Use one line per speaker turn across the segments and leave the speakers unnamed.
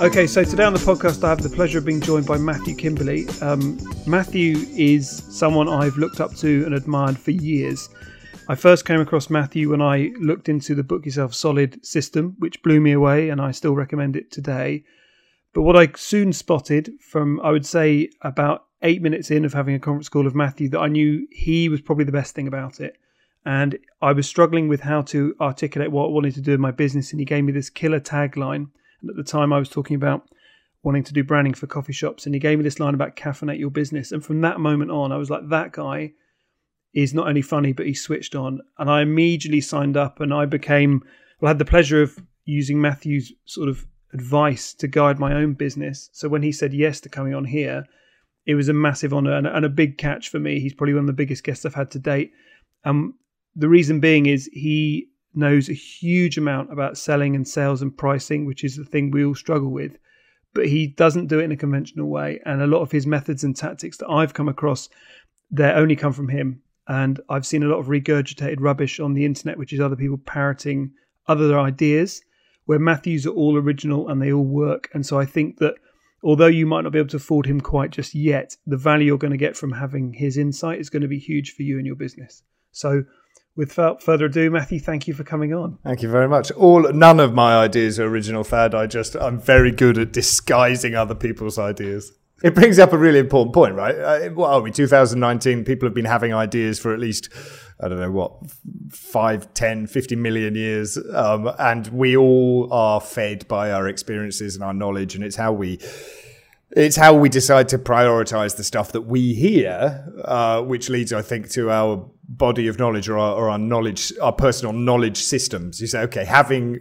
Okay, so today on the podcast, I have the pleasure of being joined by Matthew Kimberley. Um, Matthew is someone I've looked up to and admired for years. I first came across Matthew when I looked into the Book Yourself Solid system, which blew me away, and I still recommend it today. But what I soon spotted from, I would say, about eight minutes in of having a conference call of Matthew, that I knew he was probably the best thing about it. And I was struggling with how to articulate what I wanted to do in my business, and he gave me this killer tagline and at the time, I was talking about wanting to do branding for coffee shops, and he gave me this line about caffeinate your business. And from that moment on, I was like, that guy is not only funny, but he switched on. And I immediately signed up, and I became, well, I had the pleasure of using Matthew's sort of advice to guide my own business. So when he said yes to coming on here, it was a massive honor and, and a big catch for me. He's probably one of the biggest guests I've had to date. Um, the reason being is he knows a huge amount about selling and sales and pricing, which is the thing we all struggle with. But he doesn't do it in a conventional way. And a lot of his methods and tactics that I've come across, they only come from him. And I've seen a lot of regurgitated rubbish on the internet, which is other people parroting other ideas, where Matthews are all original and they all work. And so I think that although you might not be able to afford him quite just yet, the value you're going to get from having his insight is going to be huge for you and your business. So without further ado, Matthew, thank you for coming on.
Thank you very much. All none of my ideas are original, Thad. I just I'm very good at disguising other people's ideas. It brings up a really important point, right? Uh, what are we? 2019. People have been having ideas for at least I don't know what 5, 10, 50 million years, um, and we all are fed by our experiences and our knowledge, and it's how we it's how we decide to prioritize the stuff that we hear, uh, which leads, I think, to our body of knowledge or our, or our knowledge, our personal knowledge systems. You say, okay, having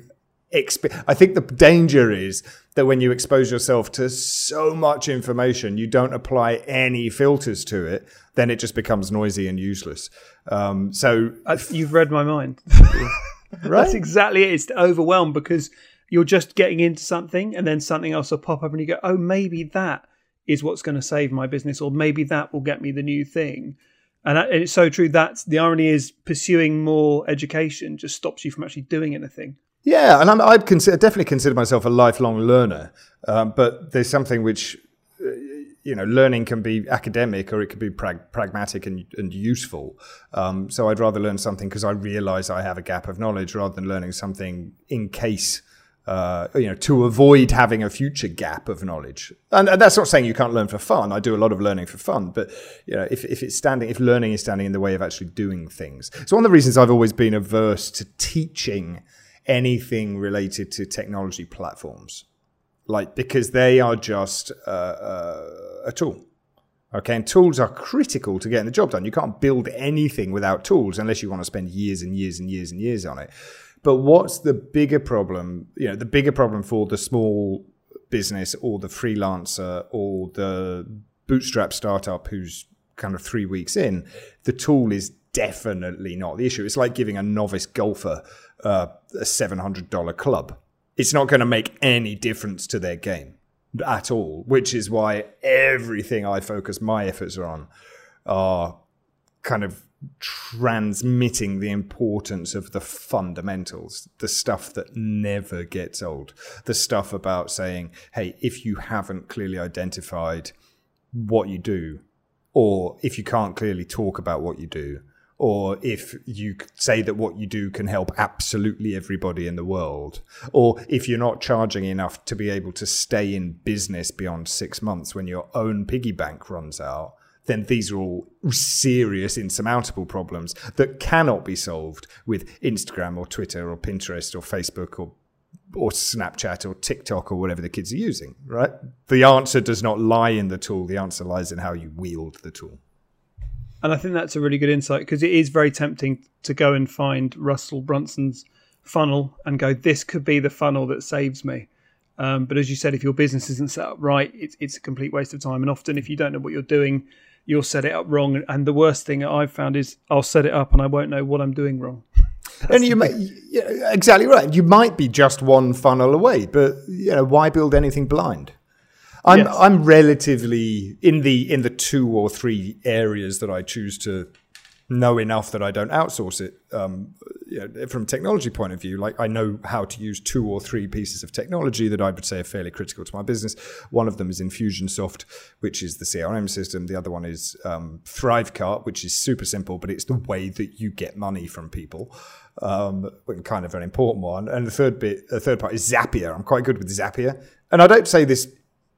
exp- I think the danger is that when you expose yourself to so much information, you don't apply any filters to it, then it just becomes noisy and useless. Um, so
uh, you've read my mind. right? That's exactly it. It's overwhelmed because you're just getting into something and then something else will pop up and you go, oh, maybe that is what's going to save my business or maybe that will get me the new thing. And, it's so true. That's the irony is pursuing more education just stops you from actually doing anything.
Yeah, and i would consider, definitely consider myself a lifelong learner, um, but there's something which uh, you know, learning can be academic or it could be prag- pragmatic and, and useful. Um, so I'd rather learn something because I realize I have a gap of knowledge rather than learning something in case uh, you know, to avoid having a future gap of knowledge. And, and, that's not saying you can't learn for fun. I do a lot of learning for fun, but you know, if, if it's standing, if learning is standing in the way of actually doing things. So one of the reasons I've always been averse to teaching anything related to technology platforms, like because they are just uh, uh, a tool. Okay, and tools are critical to getting the job done. You can't build anything without tools unless you want to spend years and years and years and years on it. But what's the bigger problem? You know, the bigger problem for the small business or the freelancer or the bootstrap startup who's kind of three weeks in, the tool is definitely not the issue. It's like giving a novice golfer uh, a $700 club. It's not going to make any difference to their game at all, which is why everything I focus my efforts on are kind of transmitting the importance of the fundamentals, the stuff that never gets old, the stuff about saying, hey, if you haven't clearly identified what you do, or if you can't clearly talk about what you do, or if you say that what you do can help absolutely everybody in the world, or if you're not charging enough to be able to stay in business beyond six months when your own piggy bank runs out, then these are all serious, insurmountable problems that cannot be solved with Instagram or Twitter or Pinterest or Facebook or or Snapchat or TikTok or whatever the kids are using, right? The answer does not lie in the tool. The answer lies in how you wield the tool.
And I think that's a really good insight because it is very tempting to go and find Russell Brunson's funnel and go, this could be the funnel that saves me. Um, but as you said, if your business isn't set up right, it's, it's a complete waste of time. And often, if you don't know what you're doing, you'll set it up wrong. And the worst thing I've found is I'll set it up and I won't know what I'm doing wrong.
and you may, yeah, exactly right. You might be just one funnel away, but you know why build anything blind? I'm
Yes.
I'm relatively in the in the two or three areas that I choose to know enough that I don't outsource it. Um, you know, from a technology point of view, like I know how to use two or three pieces of technology that I would say are fairly critical to my business. One of them is Infusionsoft, which is the CRM system. The other one is um, Thrivecart, which is super simple, but it's the way that you get money from people. Um, kind of an important one. And the third bit, the third part is Zapier. I'm quite good with Zapier, and I don't say this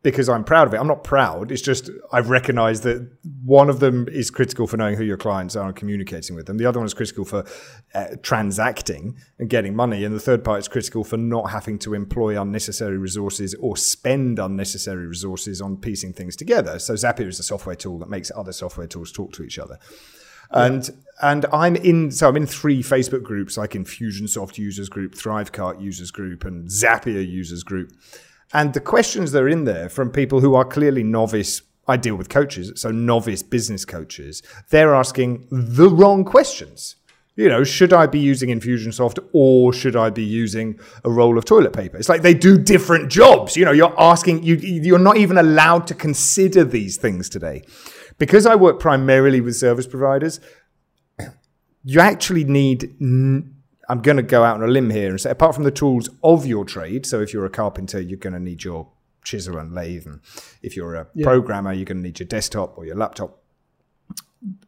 because I'm proud of it. I'm not proud. It's just I've recognized that one of them is critical for knowing who your clients are and communicating with them. The other one is critical for uh, transacting and getting money. And the third part is critical for not having to employ unnecessary resources or spend unnecessary resources on piecing things together. So Zapier is a software tool that makes other software tools talk to each other. And and I'm in so I'm in three Facebook groups like Infusionsoft users group, Thrivecart users group, and Zapier users group. And the questions that are in there from people who are clearly novice, I deal with coaches, so novice business coaches, they're asking the wrong questions. You know, should I be using Infusionsoft or should I be using a roll of toilet paper? It's like they do different jobs. You know, you're asking, you, you're not even allowed to consider these things today. Because I work primarily with service providers, you actually need I'm going to go out on a limb here and say, apart from the tools of your trade, so if you're a carpenter, you're going to need your chisel and lathe, and if you're a yeah. programmer, you're going to need your desktop or your laptop.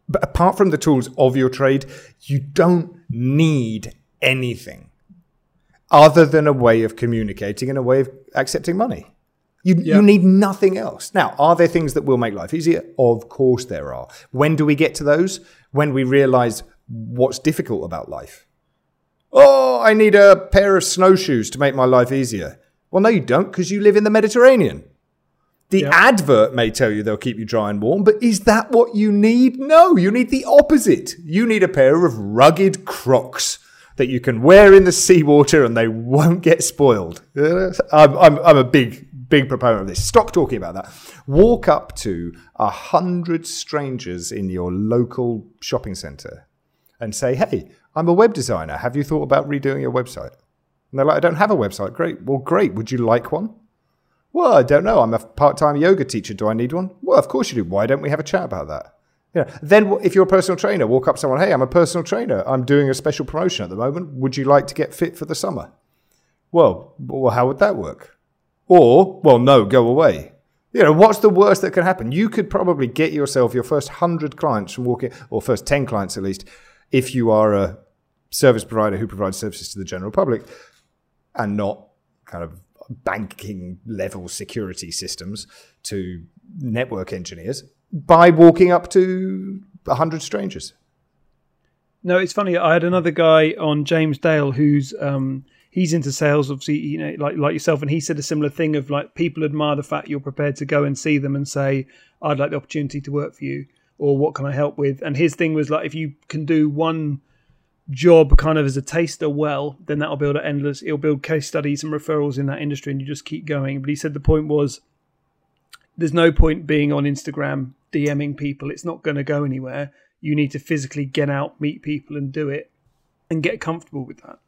But apart from the tools of your trade, you don't need anything other than a way of communicating and a way of accepting money. You, yeah. you need nothing else. Now, are there things that will make life easier? Of course there are. When do we get to those? When we realize what's difficult about life Oh, I need a pair of snowshoes to make my life easier. Well, no, you don't because you live in the Mediterranean. The yep. advert may tell you they'll keep you dry and warm, but is that what you need? No, you need the opposite. You need a pair of rugged crocs that you can wear in the seawater and they won't get spoiled. Uh, I'm, I'm, I'm a big, big proponent of this. Stop talking about that. Walk up to a hundred strangers in your local shopping centre and say, hey, I'm a web designer. Have you thought about redoing your website? And they're like, I don't have a website. Great. Well, great. Would you like one? Well, I don't know. I'm a part time yoga teacher. Do I need one? Well, of course you do. Why don't we have a chat about that? Yeah. Then, if you're a personal trainer, walk up to someone, hey, I'm a personal trainer. I'm doing a special promotion at the moment. Would you like to get fit for the summer? Well, well how would that work? Or, well, no, go away. You know, what's the worst that can happen? You could probably get yourself your first 100 clients from walking, or first 10 clients at least, if you are a service provider who provides services to the general public and not kind of banking level security systems to network engineers by walking up to 100 strangers.
No, it's funny. I had another guy on James Dale who's um, he's into sales, obviously, you know, like like yourself, and he said a similar thing of like people admire the fact you're prepared to go and see them and say, "I'd like the opportunity to work for you." Or what can I help with? And his thing was like, if you can do one job kind of as a taster well, then that'll build an endless, it'll build case studies and referrals in that industry and you just keep going. But he said the point was there's no point being on Instagram DMing people. It's not going to go anywhere. You need to physically get out, meet people and do it and get comfortable with that.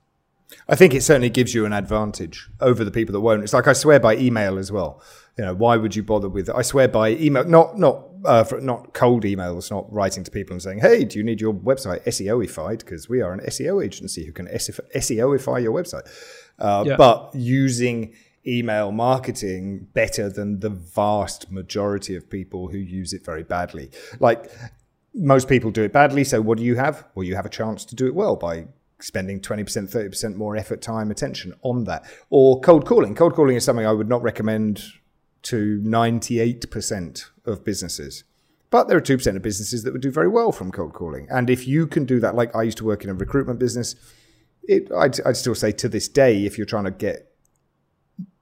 I think it certainly gives you an advantage over the people that won't. It's like I swear by email as well. You know, why would you bother with? I swear by email, not not uh, not cold emails, not writing to people and saying, "Hey, do you need your website SEOified?" Because we are an SEO agency who can SEOify your website. Uh, yeah. But using email marketing better than the vast majority of people who use it very badly. Like most people do it badly. So what do you have? Well, you have a chance to do it well by spending 20%, 30% more effort, time, attention on that. Or cold calling. Cold calling is something I would not recommend to 98% of businesses. But there are 2% of businesses that would do very well from cold calling. And if you can do that, like I used to work in a recruitment business, it, I'd, I'd still say to this day, if you're trying to get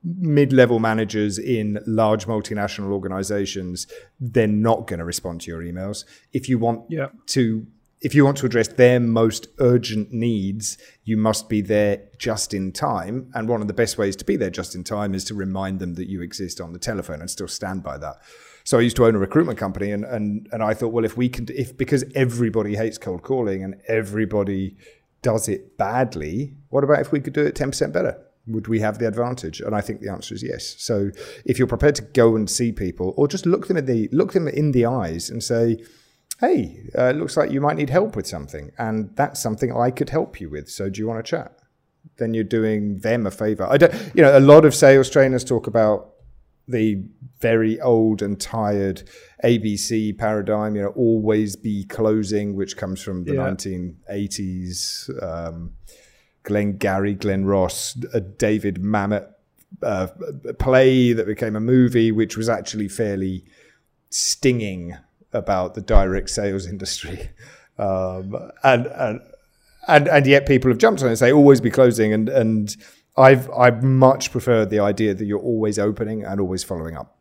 mid level managers in large multinational organizations, they're not going to respond to your emails. If you want yeah. to if you want to address their most urgent needs, you must be there just in time. And one of the best ways to be there just in time is to remind them that you exist on the telephone and still stand by that. So I used to own a recruitment company and, and, and I thought, well, if we can, if because everybody hates cold calling and everybody does it badly, what about if we could do it 10% better? Would we have the advantage? And I think the answer is yes. So if you're prepared to go and see people, or just look them in the look them in the eyes and say, "Hey, uh, it looks like you might need help with something, and that's something I could help you with. So do you want to chat?" Then you're doing them a favor. I don't. You know, a lot of sales trainers talk about the very old and tired ABC paradigm, you know, always be closing, which comes from the yeah. 1980s. Um, Glengarry, Glen Ross, a David Mamet uh, play that became a movie, which was actually fairly stinging about the direct sales industry. Um, and, and and and yet people have jumped on it and say always be closing and and I've I much prefer the idea that you're always opening and always following up.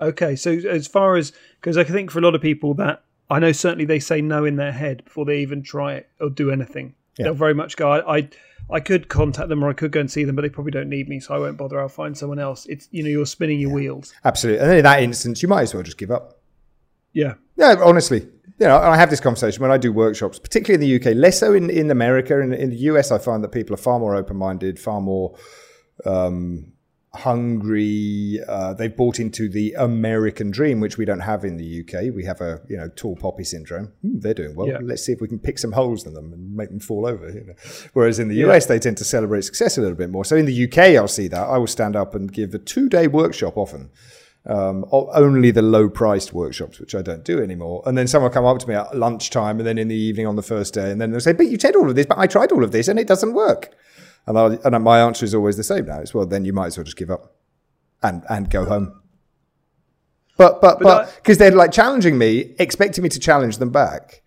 Okay, so as far as because I think for a lot of people that I know certainly they say no in their head before they even try it or do anything. Yeah. They'll very much go. I, I I could contact them or I could go and see them, but they probably don't need me, so I won't bother. I'll find someone else. It's you know you're spinning your yeah. wheels.
Absolutely, and in that instance, you might as well just give up.
Yeah.
Yeah, honestly, you know, I have this conversation when I do workshops, particularly in the UK, less so in, in America. In, in the US, I find that people are far more open minded, far more um, hungry. Uh, they've bought into the American dream, which we don't have in the UK. We have a you know tall poppy syndrome. Hmm, they're doing well. Yeah. Let's see if we can pick some holes in them and make them fall over. You know? Whereas in the yeah. US, they tend to celebrate success a little bit more. So in the UK, I'll see that. I will stand up and give a two day workshop often. Um, only the low priced workshops, which I don't do anymore. And then someone will come up to me at lunchtime and then in the evening on the first day, and then they'll say, But you said all of this, but I tried all of this and it doesn't work. And, i and my answer is always the same now. It's well, then you might as well just give up and and go home. But but but because they're like challenging me, expecting me to challenge them back.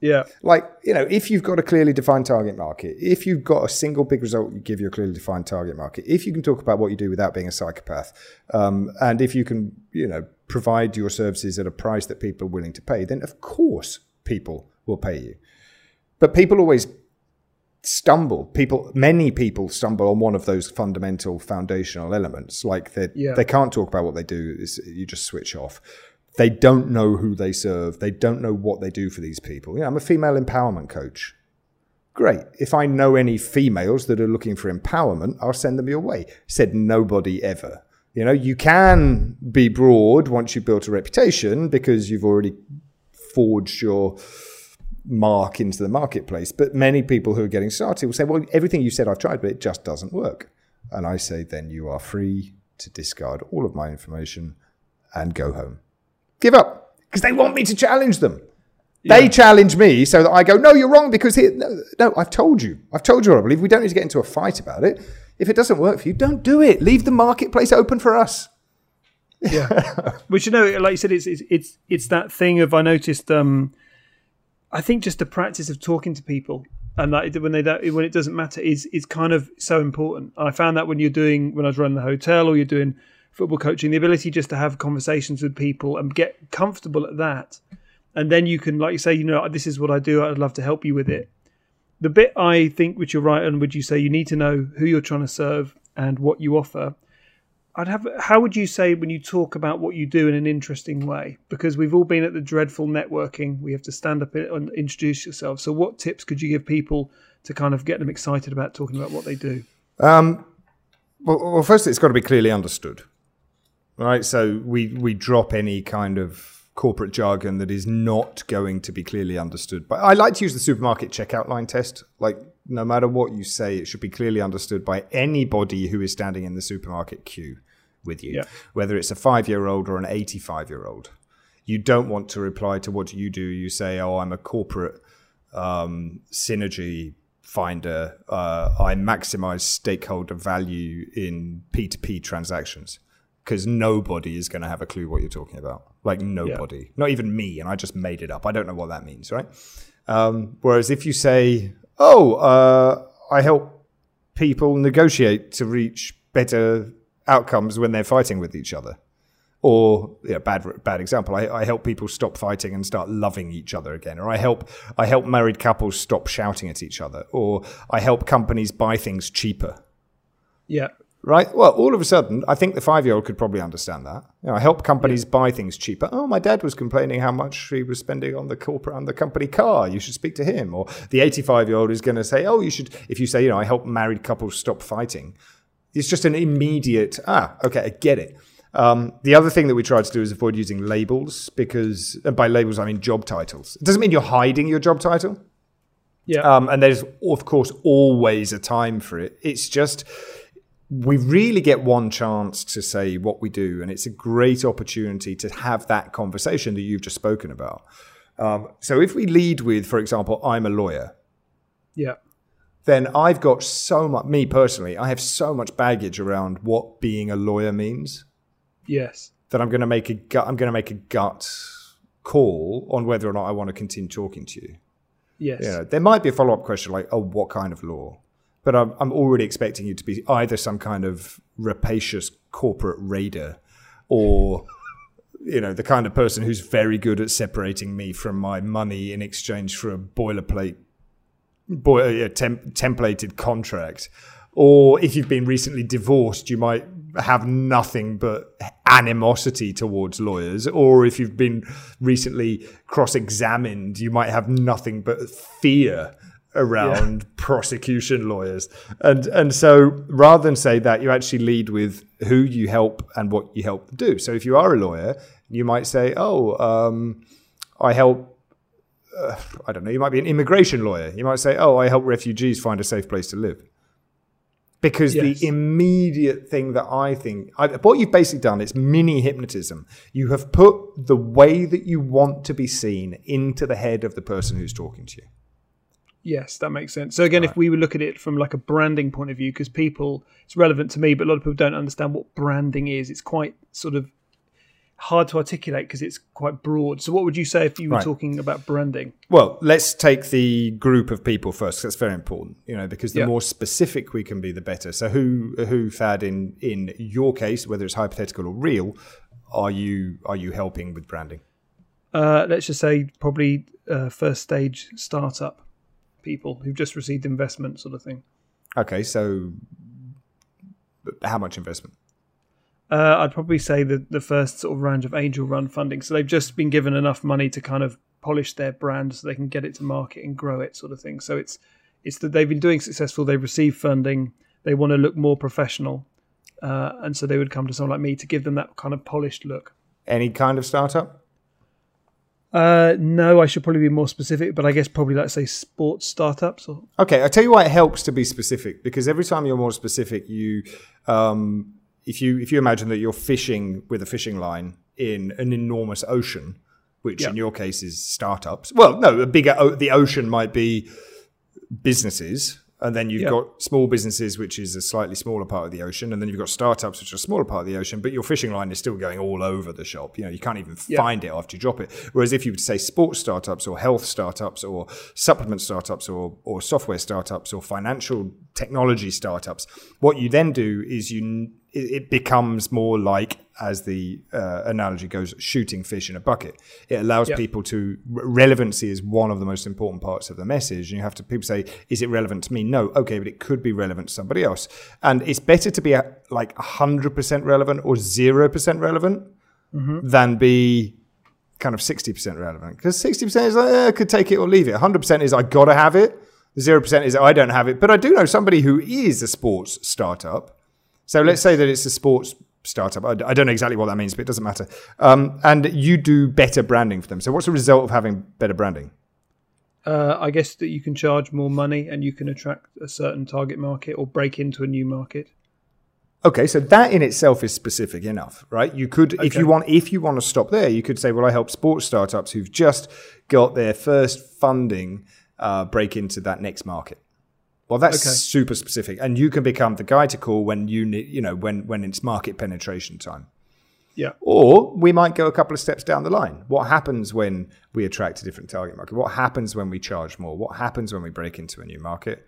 Yeah.
Like, you know, if you've got a clearly defined target market, if you've got a single big result, you give you a clearly defined target market, if you can talk about what you do without being a psychopath, um, and if you can, you know, provide your services at a price that people are willing to pay, then of course people will pay you. But people always stumble people many people stumble on one of those fundamental foundational elements like they yeah. they can't talk about what they do you just switch off they don't know who they serve they don't know what they do for these people yeah i'm a female empowerment coach great if i know any females that are looking for empowerment i'll send them your way said nobody ever you know you can be broad once you've built a reputation because you've already forged your mark into the marketplace. But many people who are getting started will say, well, everything you said I've tried, but it just doesn't work. And I say, then you are free to discard all of my information and go home. Give up because they want me to challenge them. Yeah. They challenge me so that I go, no, you're wrong because here, no, no, I've told you. I've told you I believe. We don't need to get into a fight about it. If it doesn't work for you, don't do it. Leave the marketplace open for us.
Yeah. Which, you know, like you said, it's, it's, it's, it's that thing of, I noticed, um, I think just the practice of talking to people and that when they when it doesn't matter is is kind of so important. I found that when you're doing when I was running the hotel or you're doing football coaching, the ability just to have conversations with people and get comfortable at that, and then you can, like you say, you know, this is what I do. I'd love to help you with it. The bit I think, which you're right on, would you say you need to know who you're trying to serve and what you offer, I'd have. How would you say when you talk about what you do in an interesting way? Because we've all been at the dreadful networking. We have to stand up and introduce yourself. So, what tips could you give people to kind of get them excited about talking about what they do? Um,
well, well, first, it's got to be clearly understood, right? So we we drop any kind of corporate jargon that is not going to be clearly understood. But I like to use the supermarket checkout line test. Like no matter what you say, it should be clearly understood by anybody who is standing in the supermarket queue with you, yeah. whether it's a five year old or an 85 year old. You don't want to reply to what you do. You say, oh, I'm a corporate um, synergy finder. Uh, I maximize stakeholder value in P2P transactions because nobody is going to have a clue what you're talking about. Like nobody, yeah. not even me. And I just made it up. I don't know what that means, right? Um, whereas if you say, oh, uh, I help people negotiate to reach better outcomes when they're fighting with each other. Or yeah, bad bad example. I, I, help people stop fighting and start loving each other again. Or I help I help married couples stop shouting at each other. Or I help companies buy things cheaper.
Yeah.
Right? Well, all of a sudden, I think the five year old could probably understand that. You know, I help companies yeah. buy things cheaper. Oh, my dad was complaining how much he was spending on the corporate on the company car. You should speak to him. Or the 85 year old is going to say, oh, you should, if you say, you know, I help married couples stop fighting, it's just an immediate, ah, okay, I get it. Um, the other thing that we try to do is avoid using labels because, and by labels, I mean job titles. It doesn't mean you're hiding your job title.
Yeah.
Um, and there's, of course, always a time for it. It's just, we really get one chance to say what we do, and it's a great opportunity to have that conversation that you've just spoken about. Um, so if we lead with, for example, I'm a lawyer.
Yeah.
Then I've got so much, me personally, I have so much baggage around what being a lawyer means.
Yes.
That I'm going to make a gut, I'm going to make a gut call on whether or not I want to continue talking to you.
Yes.
You know, there might be a follow up question like, oh, what kind of law? But I'm, I'm already expecting you to be either some kind of rapacious corporate raider or you know the kind of person who's very good at separating me from my money in exchange for a boilerplate boy, uh, temp, templated contract. Or if you've been recently divorced you might have nothing but animosity towards lawyers. Or if you've been recently cross-examined you might have nothing but fear around yeah. prosecution lawyers. And and so rather than say that, you actually lead with who you help and what you help do. So if you are a lawyer, you might say, "Oh, um, I help." Uh, I don't know. You might be an immigration lawyer. You might say, "Oh, I help refugees find a safe place to live." Because yes. the immediate thing that I think, I, what you've basically done is mini hypnotism. You have put the way that you want to be seen into the head of the person who's talking to you.
Yes, that makes sense. So again, right. if we would look at it from like a branding point of view, because people, it's relevant to me, but a lot of people don't understand what branding is. It's quite sort of hard to articulate because it's quite broad. So what would you say if you were right. talking about branding?
Well, let's take the group of people first. That's very important, you know, because the more specific we can be, the better. So who, who, Thad, in in your case, whether it's hypothetical or real, are you are you helping with branding?
Uh, let's just say probably uh, first stage startup people who've just received investment, sort of thing.
Okay, so how much investment?
Uh, I'd probably say the the first sort of round of angel run funding. So they've just been given enough money to kind of polish their brand so they can get it to market and grow it, sort of thing. So it's it's that they've been doing successful. They've received funding. They want to look more professional, uh, and so they would come to someone like me to give them that kind of polished look.
Any kind of startup?
Uh, no, I should probably be more specific, but I guess probably let's say sports startups. Or...
Okay, I tell you why it helps to be specific because every time you're more specific, you, um, if you if you imagine that you're fishing with a fishing line in an enormous ocean, which yep. in your case is startups. Well, no, a bigger the ocean might be businesses and then you've yep. got small businesses, which is a slightly smaller part of the ocean, and then you've got startups, which are a smaller part of the ocean. But your fishing line is still going all over the shop. You know, you can't even yep. find it after you drop it. Whereas if you would say sports startups or health startups or supplement startups or or software startups or financial technology startups, what you then do is you it becomes more like, as the uh, analogy goes, shooting fish in a bucket. It allows yep. people to relevancy is one of the most important parts of the message. And you have to people say, is it relevant to me? No, okay, but it could be relevant to somebody else. And it's better to be a, like hundred percent relevant or zero percent relevant mm-hmm. than be kind of sixty percent relevant. Because sixty percent is like, eh, I could take it or leave it. hundred percent is I gotta have it. Zero percent is I don't have it. But I do know somebody who is a sports startup so let's say that it's a sports startup. I, I, don't know exactly what that means, but it doesn't matter. Um, and you do better branding for them. So what's the result of having better branding?
Uh, I guess that you can charge more money and you can attract a certain target market or break into a new market.
Okay, so that in itself is specific enough, right? You could, okay. if you want, if you want to stop there, you could say, "Well, I help sports startups who've just got their first funding uh, break into that next market." Well, that's okay. super specific, and you can become the guy to call when you need, you know, when when it's market penetration time.
Yeah.
Or we might go a couple of steps down the line. What happens when we attract a different target market? What happens when we charge more? What happens when we break into a new market?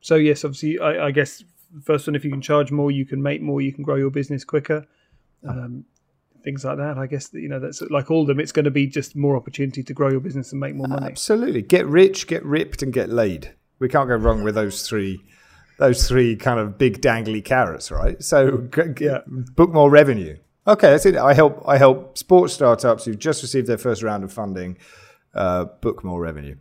So yes, obviously, I, I guess first one, if you can charge more, you can make more, you can grow your business quicker. Um, things like that. I guess you know that's like all of them. It's going to be just more opportunity to grow your business and make more money.
Absolutely, get rich, get ripped, and get laid. We can't go wrong with those three those three kind of big dangly carrots, right? So yeah. book more revenue. Okay, that's it. I help I help sports startups who've just received their first round of funding uh, book more revenue.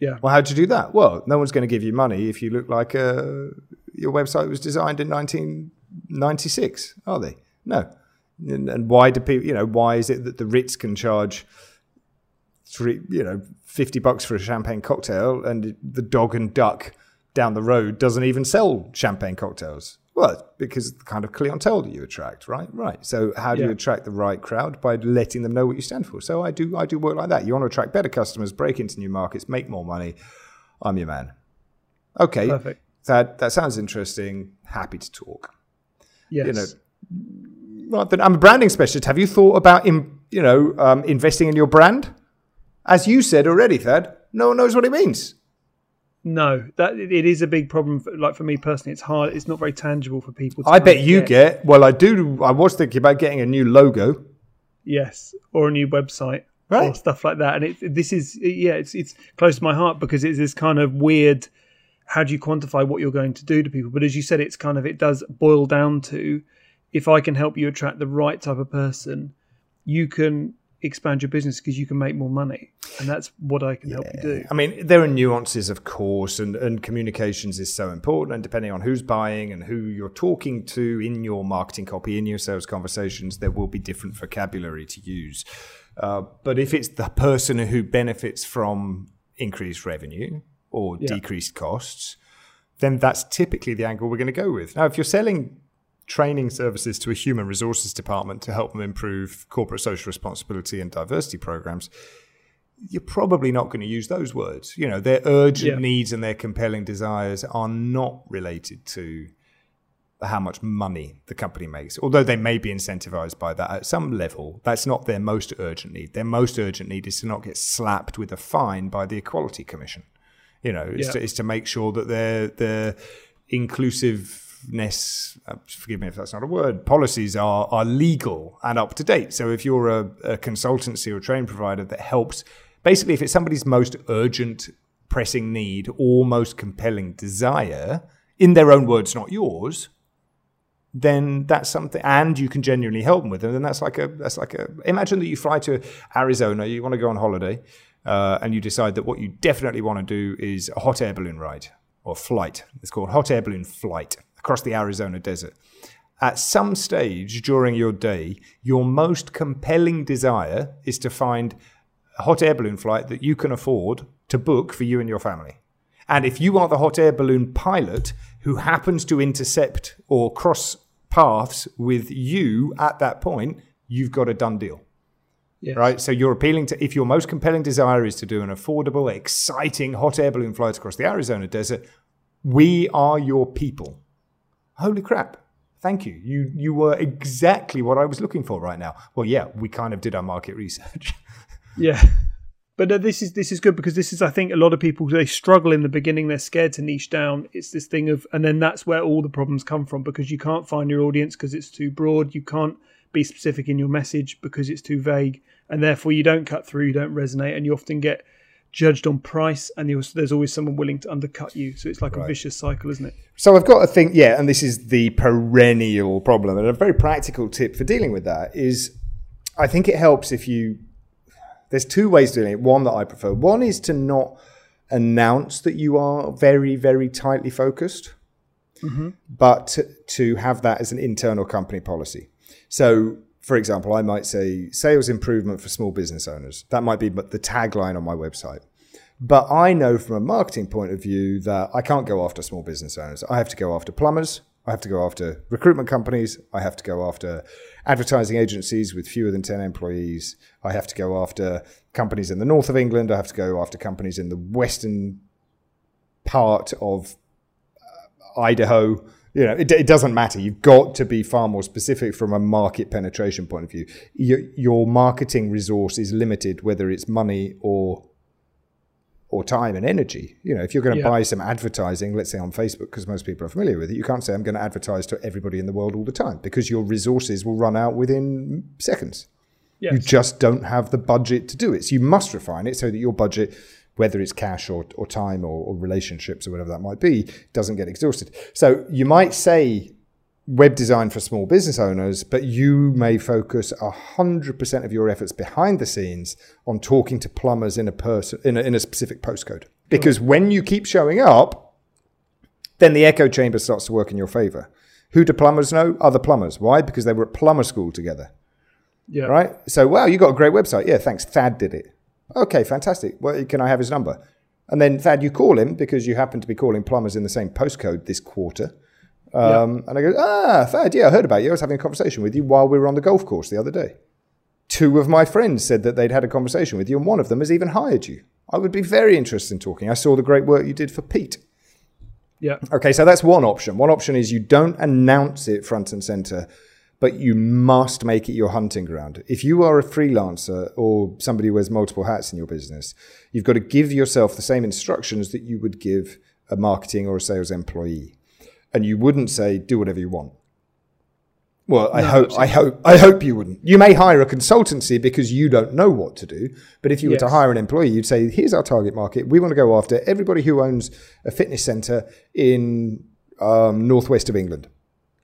Yeah.
Well, how'd you do that? Well, no one's going to give you money if you look like uh, your website was designed in 1996, are they? No. And, and why do people? You know, why is it that the Ritz can charge three, you know, 50 bucks for a champagne cocktail, and the Dog and Duck down the road doesn't even sell champagne cocktails? Well, because the kind of clientele that you attract, right? Right. So how do yeah. you attract the right crowd by letting them know what you stand for? So I do I do work like that. You want to attract better customers, break into new markets, make more money. I'm your man. Okay.
Perfect.
That that sounds interesting. Happy to talk.
Yes.
You know, right, then I'm a branding specialist. Have you thought about in, you know um, investing in your brand? As you said already, Thad, no one knows what it means.
No, that it is a big problem. For, like for me personally, it's hard. It's not very tangible for people.
I bet you get. get. Well, I do. I was thinking about getting a new logo.
Yes, or a new website,
right?
Or stuff like that. And it, this is yeah, it's it's close to my heart because it's this kind of weird. How do you quantify what you're going to do to people? But as you said, it's kind of it does boil down to if I can help you attract the right type of person, you can expand your business because you can make more money and that's what i can yeah. help you do
i mean there are nuances of course and, and communications is so important and depending on who's buying and who you're talking to in your marketing copy in your sales conversations there will be different vocabulary to use uh, but if it's the person who benefits from increased revenue or yeah. decreased costs then that's typically the angle we're going to go with now if you're selling training services to a human resources department to help them improve corporate social responsibility and diversity programs, you're probably not going to use those words. You know, their urgent yeah. needs and their compelling desires are not related to how much money the company makes. Although they may be incentivized by that at some level, that's not their most urgent need. Their most urgent need is to not get slapped with a fine by the Equality Commission. You know, it's, yeah. to, it's to make sure that their their inclusive ness, uh, forgive me if that's not a word, policies are, are legal and up to date. So if you're a, a consultancy or training provider that helps, basically, if it's somebody's most urgent, pressing need or most compelling desire, in their own words, not yours, then that's something, and you can genuinely help them with it. Then that's like a that's like a. Imagine that you fly to Arizona, you want to go on holiday, uh, and you decide that what you definitely want to do is a hot air balloon ride or flight. It's called hot air balloon flight across the Arizona desert. At some stage during your day, your most compelling desire is to find a hot air balloon flight that you can afford to book for you and your family. And if you are the hot air balloon pilot who happens to intercept or cross paths with you at that point, you've got a done deal. Yes. Right? So you're appealing to, if your most compelling desire is to do an affordable, exciting hot air balloon flight across the Arizona desert, we are your people holy crap. Thank you. You you were exactly what i was looking for right now. Well yeah we kind of did our market research.
Yeah. But uh, this is this is good because this is i think a lot of people they struggle in the beginning. They're scared to niche down. It's this thing of and then that's where all the problems come from because you can't find your audience because it's too broad. You can't be specific in your message because it's too vague. And therefore you don't cut through you don't resonate and you often get judged on price, and there's always someone willing to undercut you. So it's like right. a vicious cycle, isn't it?
So I've got to think, yeah, and this is the perennial problem, and a very practical tip for dealing with that is, I think it helps if you. There's two ways of doing it. One that I prefer. One is to not announce that you are very, very tightly focused, mm-hmm. but to, to have that as an internal company policy. So for example, I might say sales improvement for small business owners. That might be the tagline on my website. But I know from a marketing point of view that I can't go after small business owners. I have to go after plumbers. I have to go after recruitment companies. I have to go after advertising agencies with fewer than 10 employees. I have to go after companies in the north of England. I have to go after companies in the western part of uh, Idaho you know, it, it, doesn't matter. You've got to be far more specific from a market penetration point of view. Your, your marketing resource is limited, whether it's money or or time and energy. You know, if you're going to yeah. buy some advertising, let's say on Facebook, because most people are familiar with it, you can't say I'm going to advertise to everybody in the world all the time because your resources will run out within seconds. Yes. You just don't have the budget to do it. So you must refine it so that your budget whether it's cash or, or time or, or relationships or whatever that might be, doesn't get exhausted. So you might say web design for small business owners, but you may focus 100% of your efforts behind the scenes on talking to plumbers in a person in a, in a specific postcode. Because when you keep showing up, then the echo chamber starts to work in your favor. Who do plumbers know? Other plumbers. Why? Because they were at plumber school together.
Yeah.
Right? So, wow, you got a great website. Yeah, thanks. Thad did it. Okay, fantastic. Well, can I have his number? And then Thad, you call him because you happen to be calling plumbers in the same postcode this quarter. Um, And I go, ah, Thad, yeah, I heard about you. I was having a conversation with you while we were on the golf course the other day. Two of my friends said that they'd had a conversation with you, and one of them has even hired you. I would be very interested in talking. I saw the great work you did for Pete.
Yeah.
Okay, so that's one option. One option is you don't announce it front and center, but you must make it your hunting ground. If you are a freelancer or somebody who wears multiple hats in your business, you've got to give yourself the same instructions that you would give a marketing or a sales employee. And you wouldn't say, do whatever you want. Well, I
No,
hope, I hope, I hope you wouldn't. You may hire a consultancy because you don't know what to do. But if you were to hire an employee, you'd say, "Here's our target market. We want to go after everybody who owns a fitness center in um, northwest of England.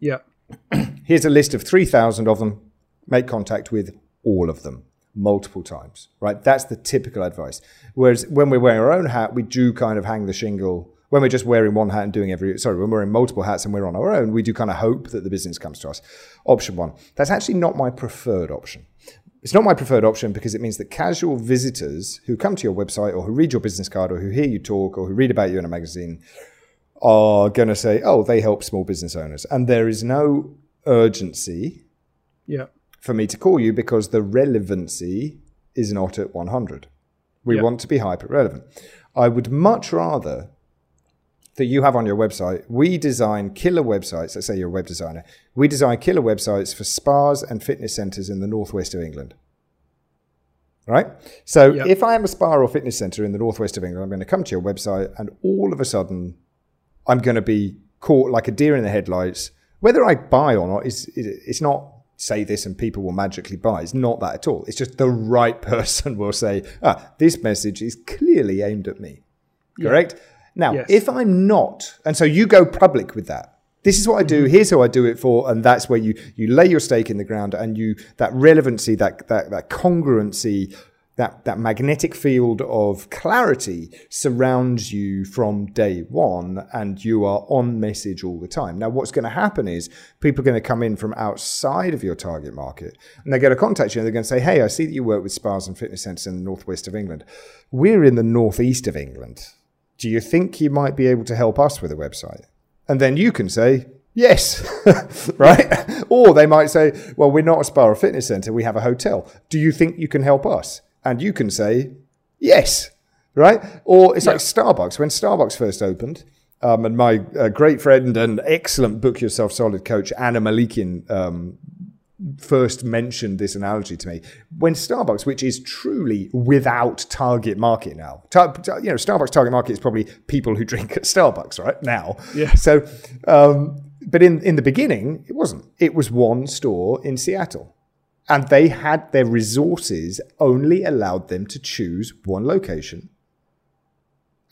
Yeah.
Here's a list of three thousand of them. Make contact with all of them multiple times. Right? That's the typical advice. Whereas when we're wearing our own hat, we do kind of hang the shingle. When we're just wearing one hat and doing every, sorry, when we're in multiple hats and we're on our own, we do kind of hope that the business comes to us. Option one. That's actually not my preferred option. It's not my preferred option because it means that casual visitors who come to your website or who read your business card or who hear you talk or who read about you in a magazine are going to say, oh, they help small business owners. And there is no urgency
Yeah.
for me to call you because the relevancy is not at 100. We
Yeah.
want to be hyper relevant. I would much rather that you have on your website, we design killer websites. Let's say you're a web designer. We design killer websites for spas and fitness centers in the northwest of England. Right? So
Yep.
if I am a spa or fitness center in the northwest of England, I'm going to come to your website and all of a sudden I'm going to be caught like a deer in the headlights. Whether I buy or not is it's not say this and people will magically buy. It's not that at all. It's just the right person will say, ah, this message is clearly aimed at me. Correct? Now,
Yes.
if I'm not, and so you go public with that. This is what I do. Here's who I do it for, and that's where you you lay your stake in the ground, and you that relevancy, that that that congruency, that that magnetic field of clarity surrounds you from day one, and you are on message all the time. Now, what's going to happen is people are going to come in from outside of your target market, and they're going to contact you, and they're going to say, "Hey, I see that you work with spas and fitness centres in the northwest of England. We're in the northeast of England." do you think you might be able to help us with a website? And then you can say, yes, right? or they might say, well, we're not a spa or fitness center, we have a hotel. Do you think you can help us? And you can say, yes, right? Or it's like Starbucks. When Starbucks first opened, um, and my uh, great friend and excellent Book Yourself Solid coach, Anna Malikian, um, first mentioned this analogy to me when Starbucks, which is truly without target market now, tar- tar- you know, Starbucks target market is probably people who drink at Starbucks right now.
Yeah.
So, um, but in in the beginning, it wasn't. It was one store in Seattle, and they had their resources only allowed them to choose one location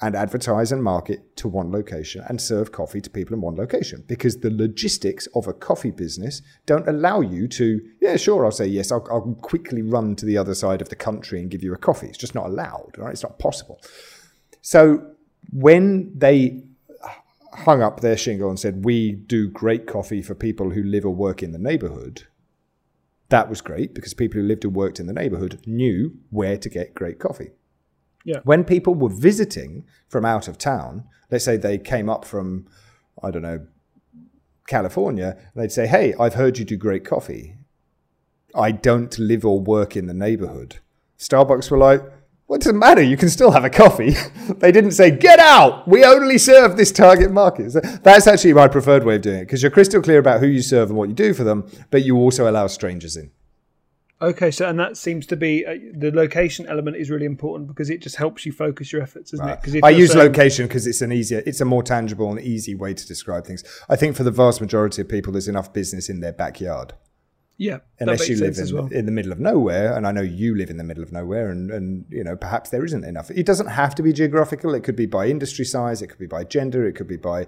and advertise and market to one location and serve coffee to people in one location because the logistics of a coffee business don't allow you to yeah sure i'll say yes. I'll, I'll quickly run to the other side of the country and give you a coffee. It's just not allowed right? It's not possible. So when they hung up their shingle and said we do great coffee for people who live or work in the neighborhood that was great because people who lived and worked in the neighborhood knew where to get great coffee
Yeah.
when people were visiting from out of town, let's say they came up from, I don't know, California, they'd say, Hey, I've heard you do great coffee. I don't live or work in the neighborhood. Starbucks were like, What does it matter? You can still have a coffee. they didn't say, Get out! We only serve this target market. So that's actually my preferred way of doing it because you're crystal clear about who you serve and what you do for them, but you also allow strangers in.
Okay, so and that seems to be uh, the location element is really important because it just helps you focus your efforts, isn't it? Because
I use location because it's an easier, it's a more tangible and easy way to describe things. I think for the vast majority of people, there's enough business in their backyard.
Yeah,
unless you live in,
well.
in the middle of nowhere and i know you live in the middle of nowhere and, and you know perhaps there isn't enough. It doesn't have to be geographical. It could be by industry size. It could be by gender. It could be by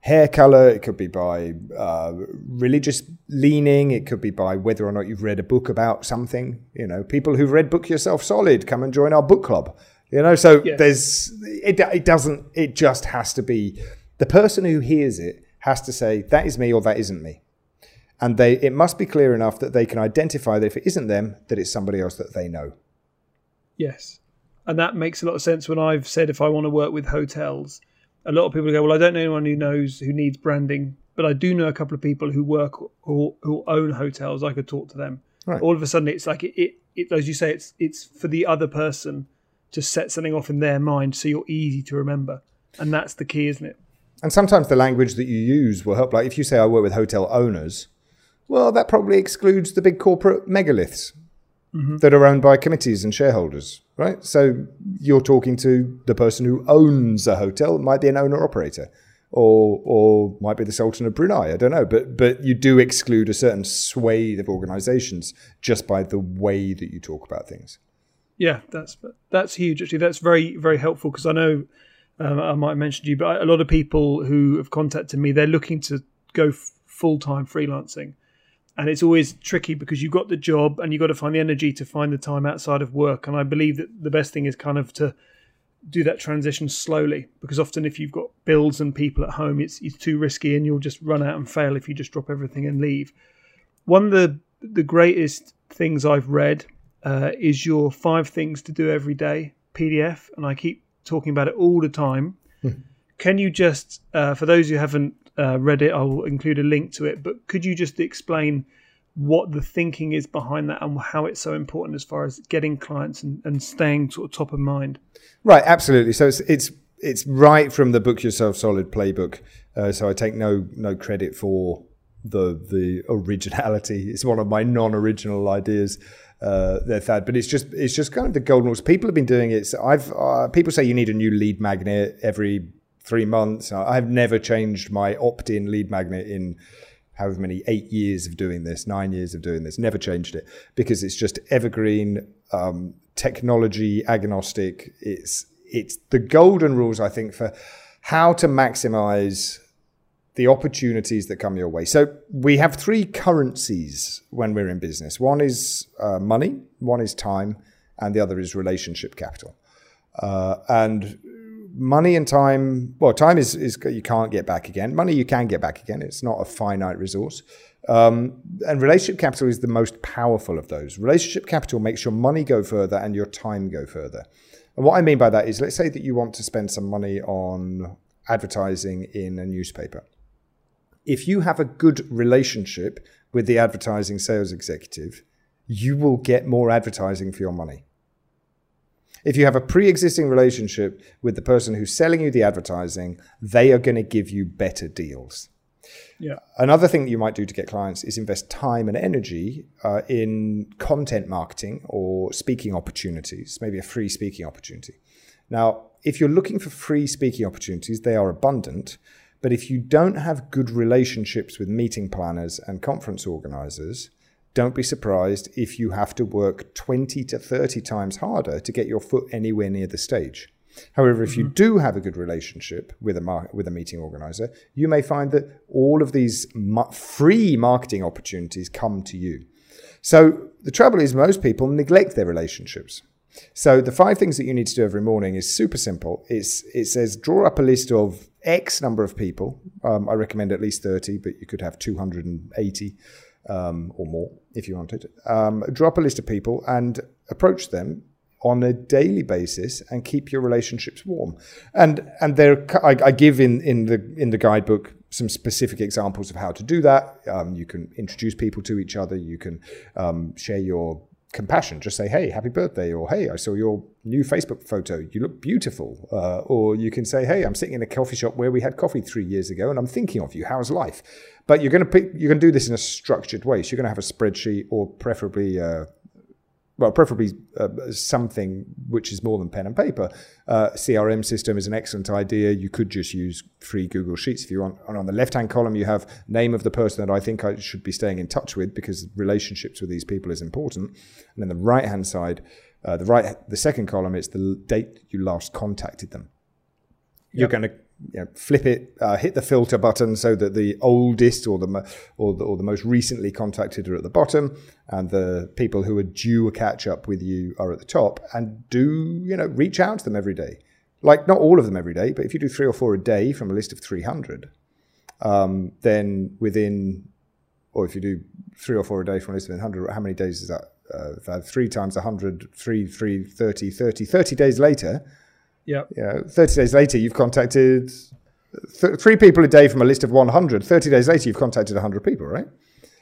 hair color. It could be by uh, religious leaning. It could be by whether or not you've read a book about something. You know people who've read book yourself solid come and join our book club. You know so
Yeah.
there's it, it doesn't it just has to be the person who hears it has to say that is me or that isn't me and they it must be clear enough that they can identify that if it isn't them that it's somebody else that they know
Yes. And that makes a lot of sense when I've said if I want to work with hotels, a lot of people go, Well, I don't know anyone who knows who needs branding, but I do know a couple of people who work or who own hotels. I could talk to them.
Right.
All of a sudden, it's like it, it, it, as you say, it's it's for the other person to set something off in their mind so you're easy to remember. And that's the key, isn't it?
and sometimes the language that you use will help like if you say i work with hotel owners well that probably excludes the big corporate megaliths that are owned by committees and shareholders right? So you're talking to the person who owns a hotel it might be an owner operator or or might be the sultan of brunei i don't know but but you do exclude a certain swathe of organizations just by the way that you talk about things.
Yeah, that's that's huge. Actually, that's very very helpful because I know um, I might have mentioned you, but a lot of people who have contacted me, they're looking to go full time freelancing, and it's always tricky because you've got the job and you've got to find the energy to find the time outside of work. And I believe that the best thing is kind of to do that transition slowly because often if you've got bills and people at home, it's it's too risky and you'll just run out and fail if you just drop everything and leave. One of the the greatest things I've read uh, is your five things to do every day PDF, and I keep talking about it all the time. Can you just, uh, for those who haven't uh, read it, I'll include a link to it. But could you just explain what the thinking is behind that and how it's so important as far as getting clients and, and staying sort of top of mind?
Right, absolutely. So it's it's it's right from the Book Yourself Solid playbook. Uh, so I take no no credit for the the originality. It's one of my non-original ideas. Uh, there, Thad, but it's just it's just kind of the golden rules. People have been doing it. So I've uh, people say you need a new lead magnet every three months. I've never changed my opt-in lead magnet in however many eight years of doing this, nine years of doing this. Never changed it because it's just evergreen, um, technology agnostic. It's it's the golden rules, I think, for how to maximize the opportunities that come your way. So we have three currencies when we're in business. One is uh, money, one is time, and the other is relationship capital. Uh, and money and time, well, time is, is you can't get back again. Money you can get back again. It's not a finite resource. Um, and relationship capital is the most powerful of those. Relationship capital makes your money go further and your time go further. And what I mean by that is, let's say that you want to spend some money on advertising in a newspaper if you have a good relationship with the advertising sales executive, you will get more advertising for your money. If you have a pre existing relationship with the person who's selling you the advertising, they are going to give you better deals.
Yeah.
Another thing that you might do to get clients is invest time and energy uh, in content marketing or speaking opportunities, maybe a free speaking opportunity. Now, if you're looking for free speaking opportunities, they are abundant. But if you don't have good relationships with meeting planners and conference organizers, don't be surprised if you have to work 20 to 30 times harder to get your foot anywhere near the stage. However, if you do have a good relationship with a mar- with a meeting organizer, you may find that all of these ma- free marketing opportunities come to you. So the trouble is, most people neglect their relationships. So the five things that you need to do every morning is super simple. It's it says draw up a list of X number of people. Um, I recommend at least thirty, but you could have two hundred and eighty um, or more if you wanted. Um, draw up a list of people and approach them on a daily basis and keep your relationships warm. And and there, I, I give in in the in the guidebook some specific examples of how to do that. Um, you can introduce people to each other. You can um, share your compassion. Just say, "Hey, happy birthday," or "Hey, I saw your new Facebook photo. You look beautiful." Uh, or you can say, "Hey, I'm sitting in a coffee shop where we had coffee three years ago, and I'm thinking of you. How's life?" But you're going to. You're going to do this in a structured way. So you're going to have a spreadsheet, or preferably. Uh, well, preferably uh, something which is more than pen and paper. Uh, CRM system is an excellent idea. You could just use free Google Sheets if you want. And on the left hand column, you have name of the person that I think I should be staying in touch with because relationships with these people is important. And then the right hand side, uh, the right, the second column is the date you last contacted them. You're yep. going to you know, flip it, uh, hit the filter button so that the oldest or the, or the or the most recently contacted are at the bottom, and the people who are due a catch up with you are at the top. And do you know reach out to them every day? Like not all of them every day, but if you do three or four a day from a list of three hundred, um, then within, or if you do three or four a day from a list of 100, how many days is that? Uh, three times 100, three, three, 30, 30, 30 days later,
yeah.
Know, 30 days later, you've contacted th- three people a day from a list of 100. 30 days later, you've contacted 100 people, right?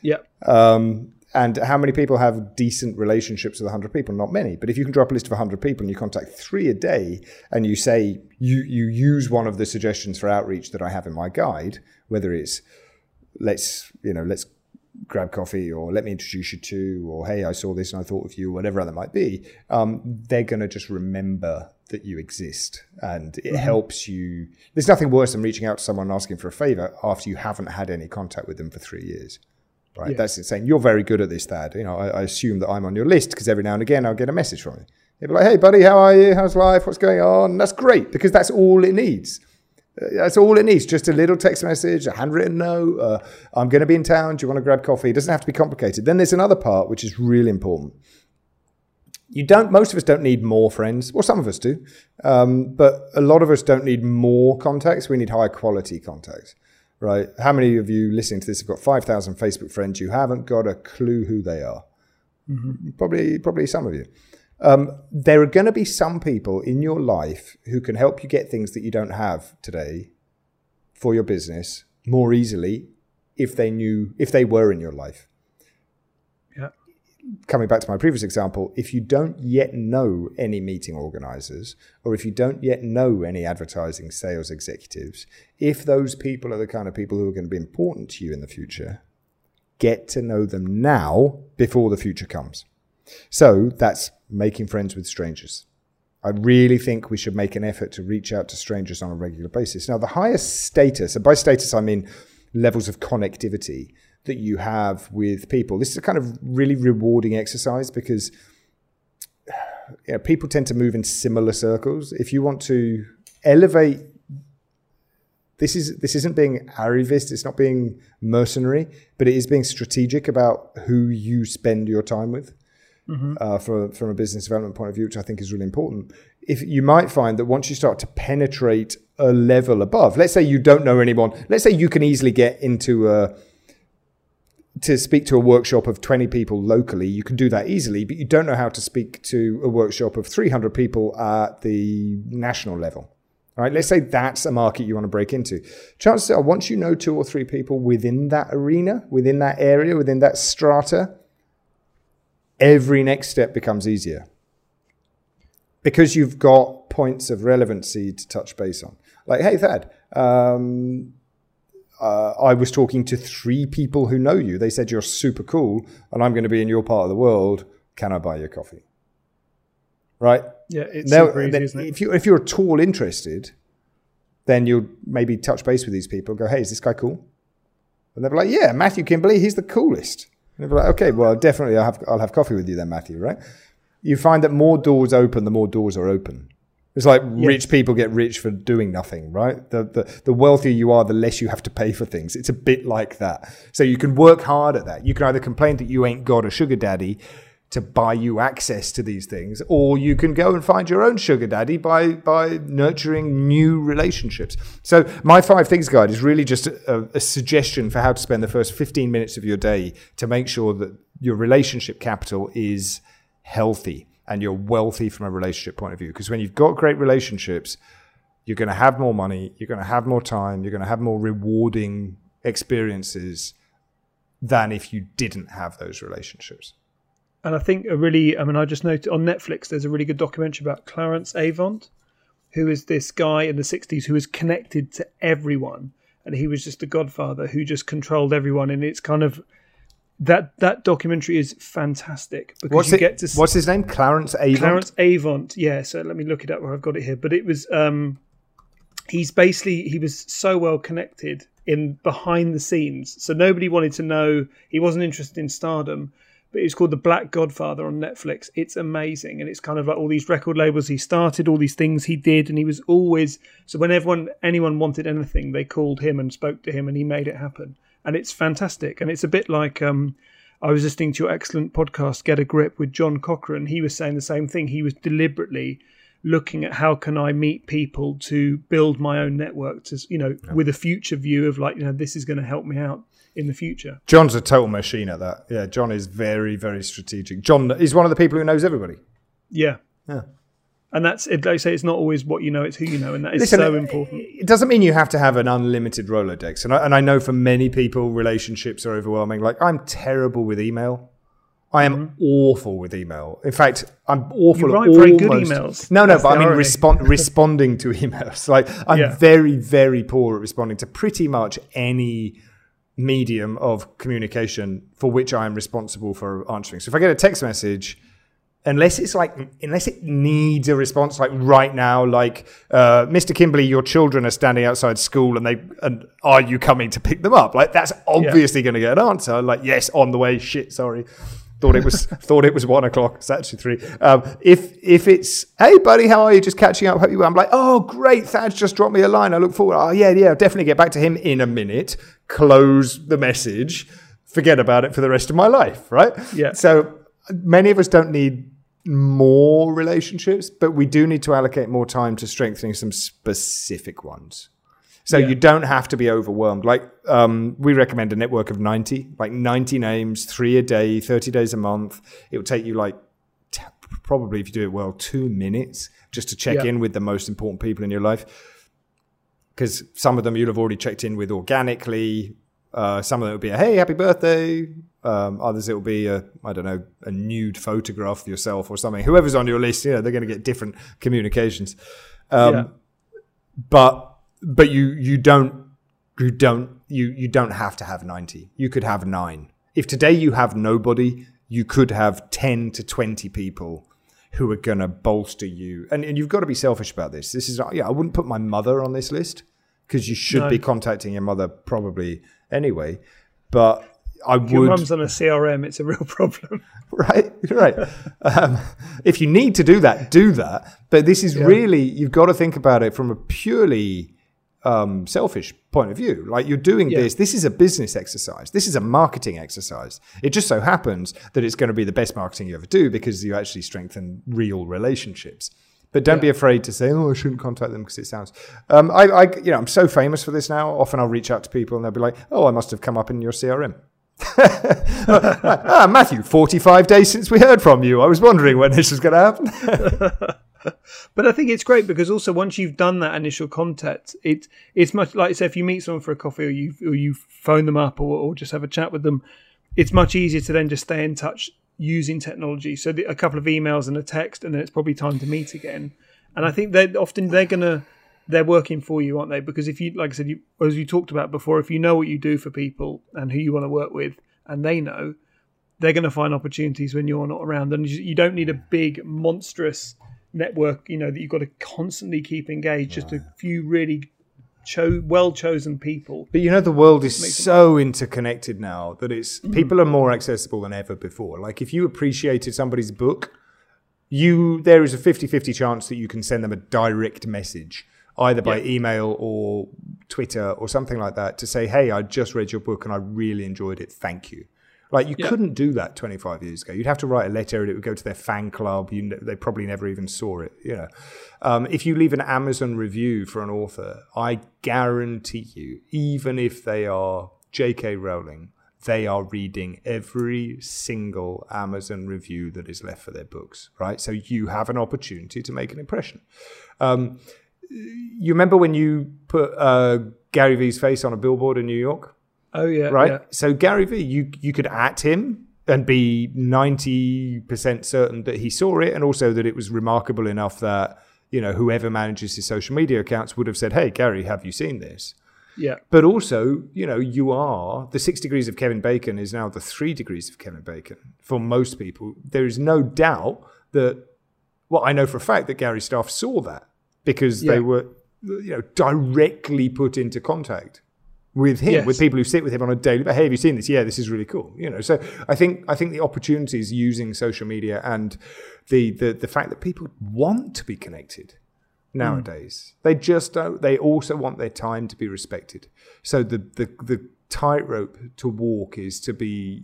Yeah.
Um, and how many people have decent relationships with 100 people? Not many. But if you can drop a list of 100 people and you contact three a day and you say you, you use one of the suggestions for outreach that I have in my guide, whether it's let's, you know, let's grab coffee or let me introduce you to or hey i saw this and i thought of you whatever that might be um, they're going to just remember that you exist. And it mm-hmm. helps you there's nothing worse than reaching out to someone asking for a favor after you haven't had any contact with them for three years right? Yeah. that's insane you're very good at this Thad you know I, I assume that i'm on your list because every now and again i'll get a message from you. They'll be like hey buddy how are you? How's life? What's going on? That's great because that's all it needs that's all it needs. Just a little text message, a handwritten note. Uh, I'm going to be in town. Do you want to grab coffee? It doesn't have to be complicated. Then there's another part which is really important. You don't. Most of us don't need more friends. Well, some of us do, um, but a lot of us don't need more contacts. We need higher quality contacts, right? How many of you listening to this have got five thousand Facebook friends? You haven't got a clue who they are. Mm-hmm. Probably, probably some of you. Um, there are going to be some people in your life who can help you get things that you don't have today for your business more easily if they knew, if they were in your life.
Yeah.
Coming back to my previous example, if you don't yet know any meeting organizers, or if you don't yet know any advertising sales executives, if those people are the kind of people who are going to be important to you in the future, get to know them now before the future comes. So that's making friends with strangers. I really think we should make an effort to reach out to strangers on a regular basis. Now, the highest status, and by status I mean levels of connectivity that you have with people, this is a kind of really rewarding exercise because you know, people tend to move in similar circles. If you want to elevate, this is this isn't being arrivist, it's not being mercenary, but it is being strategic about who you spend your time with mm-hmm. uh, for, from a business development point of view, which I think is really important. If you might find that once you start to penetrate a level above, let's say you don't know anyone, let's say you can easily get into a to speak to a workshop of 20 people locally, you can do that easily, but you don't know how to speak to a workshop of 300 people at the national level. All right, let's say that's a market you want to break into. Chances are, once you know two or three people within that arena, within that area, within that strata, every next step becomes easier because you've got points of relevancy to touch base on. Like, hey, Thad, um, uh, I was talking to three people who know you. They said you're super cool, and I'm going to be in your part of the world. Can I buy your coffee? Right?
Yeah, it's now, super
easy,
isn't it?
If you if you're at all interested, then you'll maybe touch base with these people. Go, hey, is this guy cool? And they'll be like, yeah, Matthew Kimberley, he's the coolest. And they'll be like, okay, well, definitely I'll have, I'll have coffee with you then, Matthew, right? You find that more doors open, the more doors are open. It's like yes. rich people get rich for doing nothing, right? The, the, the wealthier you are, the less you have to pay for things. It's a bit like that. So you can work hard at that. You can either complain that you ain't got a sugar daddy to buy you access to these things, or you can go and find your own sugar daddy by by nurturing new relationships. So my five things guide is really just a, a, suggestion for how to spend the first 15 minutes of your day to make sure that your relationship capital is healthy and you're wealthy from a relationship point of view. Because when you've got great relationships, you're going to have more money, you're going to have more time, you're going to have more rewarding experiences than if you didn't have those relationships
and I think a really, I mean, I just noted on Netflix there's a really good documentary about Clarence Avant, who is this guy in the 60s who was connected to everyone. And he was just the godfather who just controlled everyone. And it's kind of, that that documentary is fantastic because
What's
you
it?
get to see
What's his name? Clarence Avon.
Clarence Avant. Yeah, so let me look it up where I've got it here. But it was um he's basically he was so well connected in behind the scenes. So nobody wanted to know he wasn't interested in stardom. But it's called The Black Godfather on Netflix. It's amazing. And it's kind of like all these record labels he started, all these things he did, and he was always so when everyone anyone wanted anything, they called him and spoke to him and he made it happen. And it's fantastic. And it's a bit like um I was listening to your excellent podcast, Get a Grip, with John Cochran. He was saying the same thing. He was deliberately looking at how can I meet people to build my own network, to you know, with a future view of like, you know, this is going to help me out in the future.
John's a total machine at that. Yeah, John is very, very strategic. John is one of the people who knows everybody.
Yeah,
Yeah.
and that's. Like I say, it's not always what you know; it's who you know, and that is
Listen,
so important.
It doesn't mean you have to have an unlimited Rolodex. And I, and I know for many people, relationships are overwhelming. Like, I'm terrible with email. I am awful with email. In fact, I'm awful
Mm-hmm. You
at
write very good emails.
No, no,
That's
but I mean respond, responding to emails. Like, I'm
Yeah.
very, very poor at responding to pretty much any medium of communication for which I am responsible for answering. So if I get a text message, unless it's like unless it needs a response like right now like uh, mr kimberley your children are standing outside school and they and are you coming to pick them up? Like that's obviously going to get an answer. Like yes on the way. Shit sorry. Thought it was thought it was one o'clock. It's actually three. Um, if if it's hey buddy how are you? Just catching up. Hope you well. i'm like oh great. Thad's just dropped me a line. I look forward. Oh yeah yeah I'll definitely get back to him in a minute close the message forget about it for the rest of my life right
Yeah.
so many of us don't need more relationships, but we do need to allocate more time to strengthening some specific ones. So
Yeah.
you don't have to be overwhelmed. Like um, we recommend a network of 90, like 90 names, three a day, 30 days a month. It will take you like t- probably if you do it well, two minutes just to check
Yeah.
in with the most important people in your life. Because some of them you'll have already checked in with organically. Uh, some of them will be a hey, happy birthday. Um, others it will be a I don't know a nude photograph of yourself or something. Whoever's on your list, you know, they're going to get different communications. Um,
Yeah.
But but you you don't you don't you you don't have to have ninety. You could have nine. If today you have nobody, you could have ten to twenty people who are going to bolster you. And and you've got to be selfish about this. This is yeah. I wouldn't put my mother on this list because you should
No.
be contacting your mother probably anyway. But I
Your
would
mum's on a CRM; it's a real problem.
right right um, if you need to do that do that but this is really you've got to think about it from a purely um, selfish point of view like you're doing
Yeah.
this this is a business exercise this is a marketing exercise it just so happens that it's going to be the best marketing you ever do because you actually strengthen real relationships but don't be afraid to say, "Oh, I shouldn't contact them because it sounds." Um, I, I, you know, I'm so famous for this now. Often I'll reach out to people and they'll be like, "Oh, I must have come up in your CRM." ah, Matthew, 45 days since we heard from you. I was wondering when this was going to happen.
But I think it's great because also once you've done that initial contact, it it's much like say if you meet someone for a coffee or you or you phone them up or, or just have a chat with them, it's much easier to then just stay in touch using technology. So the, a couple of emails and a text, and then it's probably time to meet again. And I think they often they're gonna they're working for you, aren't they? Because if you like I said, you, as you talked about before, if you know what you do for people and who you want to work with, and they know, they're going to find opportunities when you're not around and you you don't need a big monstrous network you know that you've got to constantly keep engaged just a few really cho- well chosen people
But you know, the world is so interconnected now that it's mm-hmm. people are more accessible than ever before. Like if you appreciated somebody's book, you there is a 50-50 chance that you can send them a direct message either by
Yeah.
email or Twitter or something like that to say, "Hey, I just read your book and I really enjoyed it. Thank you." Like you
Yeah.
couldn't do that 25 years ago. You'd have to write a letter and it would go to their fan club. You, they probably never even saw it. You know, um, if you leave an Amazon review for an author, I guarantee you, even if they are J.K. Rowling, they are reading every single Amazon review that is left for their books. Right, so you have an opportunity to make an impression. Um, you remember when you put uh, Gary Vee's face on a billboard in New York?
Oh yeah
right?
yeah.
So Gary Vee, you you could at him and be ninety percent certain that he saw it, and also that it was remarkable enough that you know whoever manages his social media accounts would have said, "Hey, Gary, have you seen this?"
Yeah.
But also, you know, you are the six degrees of Kevin Bacon is now the three degrees of Kevin Bacon for most people. There is no doubt that, well, I know for a fact that Gary Staff saw that because
Yeah.
they were, you know, directly put into contact with him,
Yes.
with people who sit with him on a daily. Hey, have you seen this? Yeah, this is really cool. You know, so I think I think the opportunities using social media and the the the fact that people want to be connected mm. nowadays. They just don't. They also want their time to be respected. So the the the tightrope to walk is to be.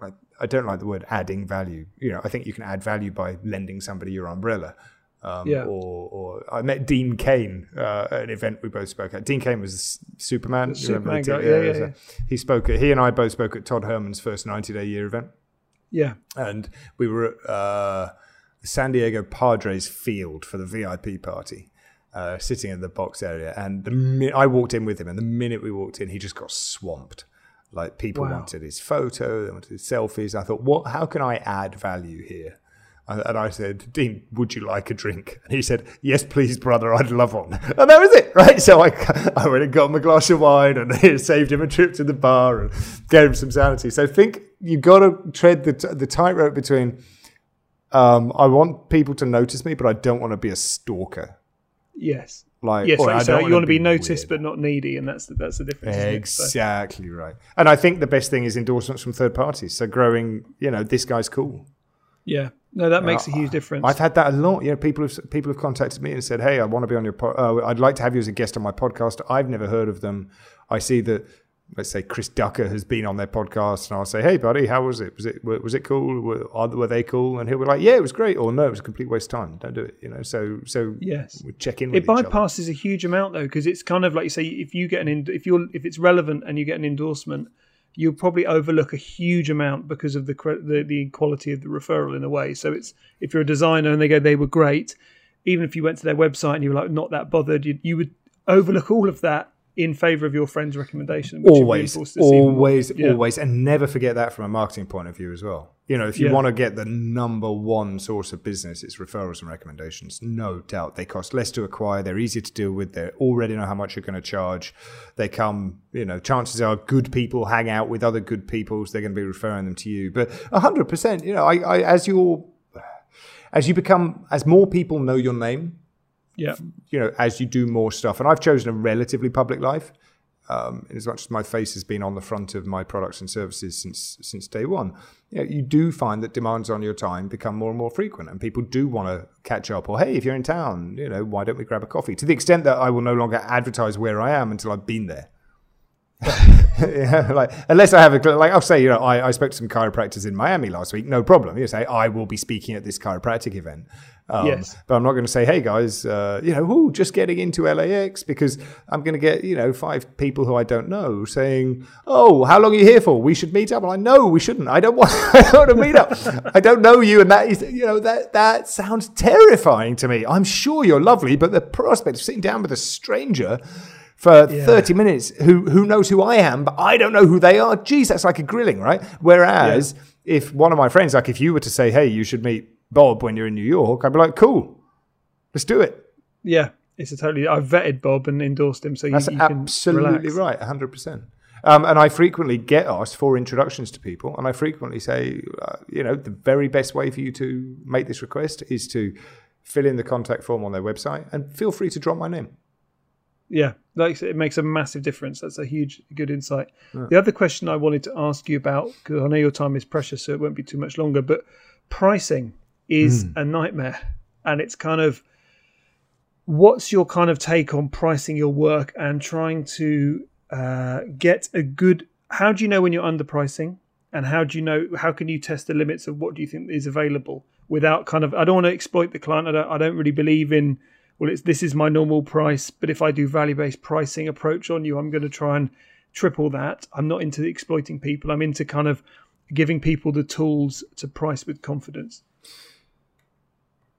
I, I don't like the word adding value. You know, I think you can add value by lending somebody your umbrella. Um,
Yeah.
Or, or I met Dean Cain uh, at an event we both spoke at. Dean Cain was Superman. You
Superman
remember
guy, yeah, yeah,
so
yeah.
He spoke. At, he and I both spoke at Todd Herman's first ninety day year event
Yeah.
and we were at uh, the San Diego Padres field for the VIP party, uh, sitting in the box area. And the mi- I walked in with him, and the minute we walked in, he just got swamped. Like people
Wow.
wanted his photo, they wanted his selfies. I thought, what? How can I add value here? And I said, Dean, would you like a drink? And he said, Yes, please, brother, I'd love one. And that was it, right? So I, I went and got him a glass of wine and saved him a trip to the bar and gave him some sanity. So I think you've got to tread the, the tightrope between um, I want people to notice me, but I don't want to be a stalker.
Yes.
Like,
Yes, like
I
you want to be
weird.
noticed but not needy, and that's the, that's the difference. isn't? So-
Exactly right. And I think the best thing is endorsements from third parties. So growing, you know, this guy's cool.
Yeah. No, that makes a huge difference.
I've had that a lot. You know, people have people have contacted me and said, "Hey, I want to be on your. Po- uh, I'd like to have you as a guest on my podcast." I've never heard of them. I see that, let's say, Chris Ducker has been on their podcast, and I'll say, "Hey, buddy, how was it? Was it was it cool? Were, were they cool?" And he'll be like, "Yeah, it was great," or "No, it was a complete waste of time. Don't do it." You know, so so
Yes.
we check in. With
it bypasses a huge amount though because it's kind of like you say if you get an ind- if you're if it's relevant and you get an endorsement you'll probably overlook a huge amount because of the the, the quality of the referral in a way so it's if you're a designer and they go they were great even if you went to their website and you were like not that bothered you, you would overlook all of that in favor of your friend's recommendation which
always,
reinforces this even more.
always,
Yeah.
always, and never forget that from a marketing point of view as well. You know, if you
Yeah.
want to get the number one source of business, it's referrals and recommendations. No doubt, they cost less to acquire. They're easier to deal with. They already know how much you're going to charge. They come, you know, chances are good people hang out with other good people, so they're going to be referring them to you. But hundred percent, you know, I, I as you're as you become as more people know your name,
yeah
you know, as you do more stuff, and I've chosen a relatively public life, um, in as much as my face has been on the front of my products and services since since day one. You, know, you do find that demands on your time become more and more frequent, and people do want to catch up. Or hey, if you're in town, you know, why don't we grab a coffee? To the extent that I will no longer advertise where I am until I've been there. yeah, like unless I have a like I'll say you know I, I spoke to some chiropractors in Miami last week no problem you say I will be speaking at this chiropractic event um,
Yes.
but I'm not going to say hey guys uh, you know ooh, just getting into LAX because I'm going to get you know five people who I don't know saying oh how long are you here for we should meet up like no we shouldn't I don't want I don't want to meet up I don't know you and that is you know that that sounds terrifying to me I'm sure you're lovely but the prospect of sitting down with a stranger for 30 minutes who who knows who I am, but I don't know who they are. Geez, that's like a grilling, right? Whereas if one of my friends, like if you were to say, hey, you should meet Bob when you're in New York, I'd be like, cool, let's do it.
yeah it's a totally I've vetted Bob and endorsed him so you,
That's
you can
absolutely right, 100%. Um, and I frequently get asked for introductions to people, and I frequently say, uh, you know, the very best way for you to make this request is to fill in the contact form on their website and feel free to drop my name.
Yeah, like it makes a massive difference. That's a huge, good insight. The other question I wanted to ask you about, because I know your time is precious, so it won't be too much longer, but pricing is a nightmare. And it's kind of, what's your kind of take on pricing your work and trying to uh, get a good, how do you know when you're underpricing? And how do you know, how can you test the limits of what do you think is available without kind of, I don't want to exploit the client. I don't, I don't really believe in, well, it's this is my normal price, but if I do value based pricing approach on you, I'm going to try and triple that. I'm not into exploiting people. I'm into kind of giving people the tools to price with confidence.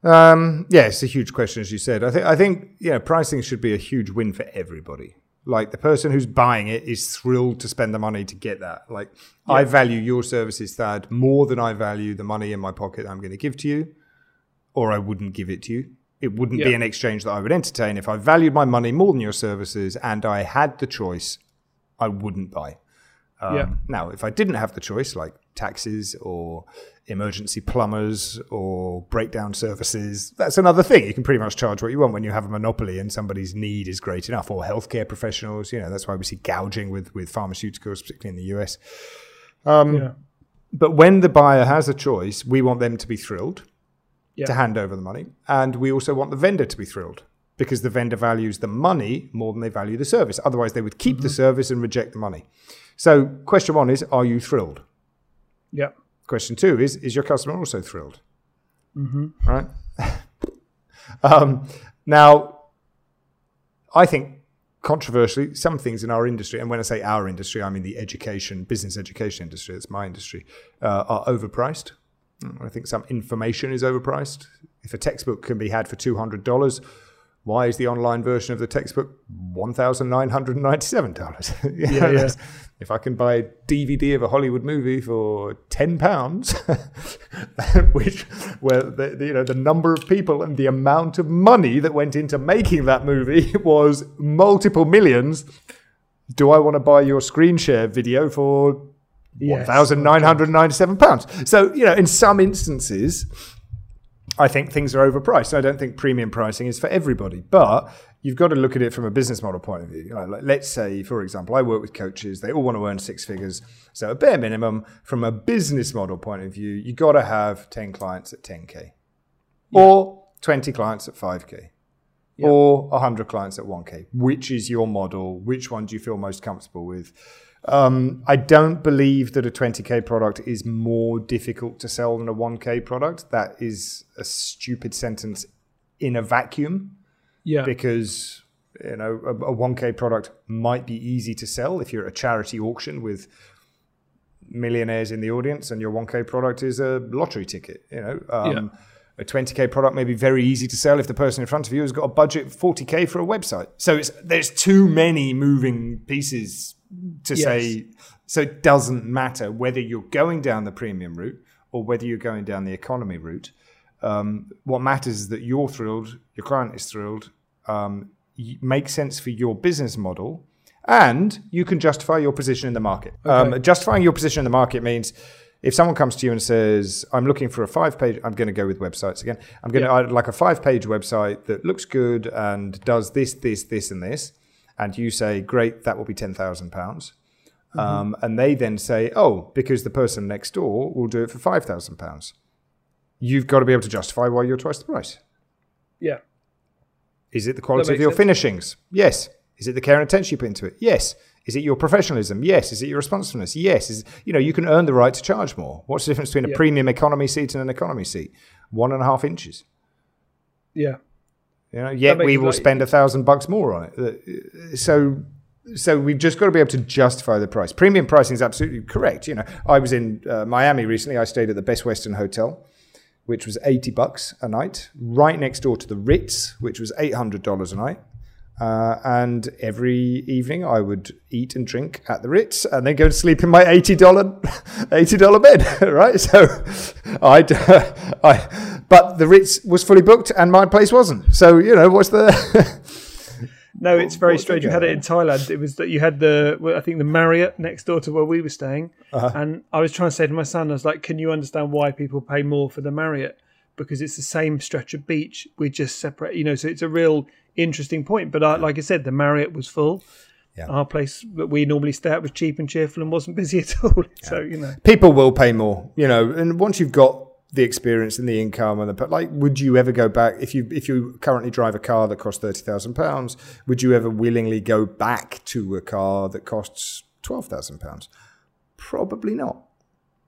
Um, yeah, it's a huge question, as you said. I think I think yeah, pricing should be a huge win for everybody. Like the person who's buying it is thrilled to spend the money to get that. Like I value your services, Thad, more than I value the money in my pocket I'm going to give to you, or I wouldn't give it to you. It wouldn't be an exchange that I would entertain. If I valued my money more than your services and I had the choice, I wouldn't buy. Um,
Yeah.
Now, if I didn't have the choice, like taxis or emergency plumbers or breakdown services, that's another thing. You can pretty much charge what you want when you have a monopoly and somebody's need is great enough. Or healthcare professionals, you know, that's why we see gouging with with pharmaceuticals, particularly in the US. Um,
yeah.
But when the buyer has a choice, we want them to be thrilled
Yeah.
to hand over the money, and we also want the vendor to be thrilled because the vendor values the money more than they value the service. Otherwise, they would keep the service and reject the money. So, question one is: Are you thrilled?
Yeah.
Question two is: Is your customer also thrilled? Mm-hmm. Right. um, now, I think controversially, some things in our industry, and when I say our industry, I mean the education, business education industry, that's my industry, uh, are overpriced. I think some information is overpriced. If a textbook can be had for $200, why is the online version of the textbook $1,997? You
Yeah, yeah.
If I can buy a DVD of a Hollywood movie for ten pounds, which where the, you know the number of people and the amount of money that went into making that movie was multiple millions, do I want to buy your screen share video for one thousand nine hundred ninety-seven pounds? So you know, in some instances, I think things are overpriced. I don't think premium pricing is for everybody, but you've got to look at it from a business model point of view. Like, let's say, for example, I work with coaches; they all want to earn six figures. So, a bare minimum, from a business model point of view, you've got to have ten clients at ten k, or twenty clients at five k, or hundred clients at one k. Which is your model? Which one do you feel most comfortable with? Um, I don't believe that a 20k product is more difficult to sell than a 1k product. That is a stupid sentence in a vacuum
Yeah.
because you know a, a 1k product might be easy to sell if you're at a charity auction with millionaires in the audience and your 1k product is a lottery ticket you know um, a 20k product may be very easy to sell if the person in front of you has got a budget 40k for a website so it's there's too many moving pieces to
Yes.
say so it doesn't matter whether you're going down the premium route or whether you're going down the economy route um, what matters is that you're thrilled, your client is thrilled, um, makes sense for your business model, and you can justify your position in the market. Um, justifying your position in the market means if someone comes to you and says, "I'm looking for a five-page," I'm going to go with websites again. I'm going to like a five-page website that looks good and does this, this, this, and this, and you say, "Great, that will be ten thousand pounds." Um, and they then say, "Oh, because the person next door will do it for five thousand pounds." You've got to be able to justify why you're twice the price.
Yeah.
Is it the quality of your
sense.
finishings? Yes. Is it the care and attention you put into it? Yes. Is it your professionalism? Yes. Is it your responsiveness? Yes. Is you know you can earn the right to charge more. What's the difference between a
Yeah.
premium economy seat and an economy seat? One and a half inches.
Yeah.
You know, yet we will
like-
spend a thousand bucks more on it. Uh, So, so we've just got to be able to justify the price. Premium pricing is absolutely correct. You know, I was in uh, Miami recently. I stayed at the Best Western Hotel, which was eighty bucks a night, right next door to the Ritz, which was eight hundred dollars a night. Uh, and every evening I would eat and drink at the Ritz and then go to sleep in my eighty dollar eighty dollar bed, right? So I, I, but the Ritz was fully booked and my place wasn't. So you know, what's the
No, it's very strange. You had it in Thailand. It was that you had the, well, I think the Marriott next door to where we were staying,
Uh-huh.
and I was trying to say to my son, I was like, "Can you understand why people pay more for the Marriott? Because it's the same stretch of beach. We just separate, you know. So it's a real interesting point. But I, like I said, the Marriott was full.
Yeah.
Our place that we normally stay at was cheap and cheerful and wasn't busy at all. So you know,
people will pay more, you know, and once you've got the experience and the income and the but like would you ever go back if you if you currently drive a car that costs thirty thousand pounds would you ever willingly go back to a car that costs twelve thousand pounds probably not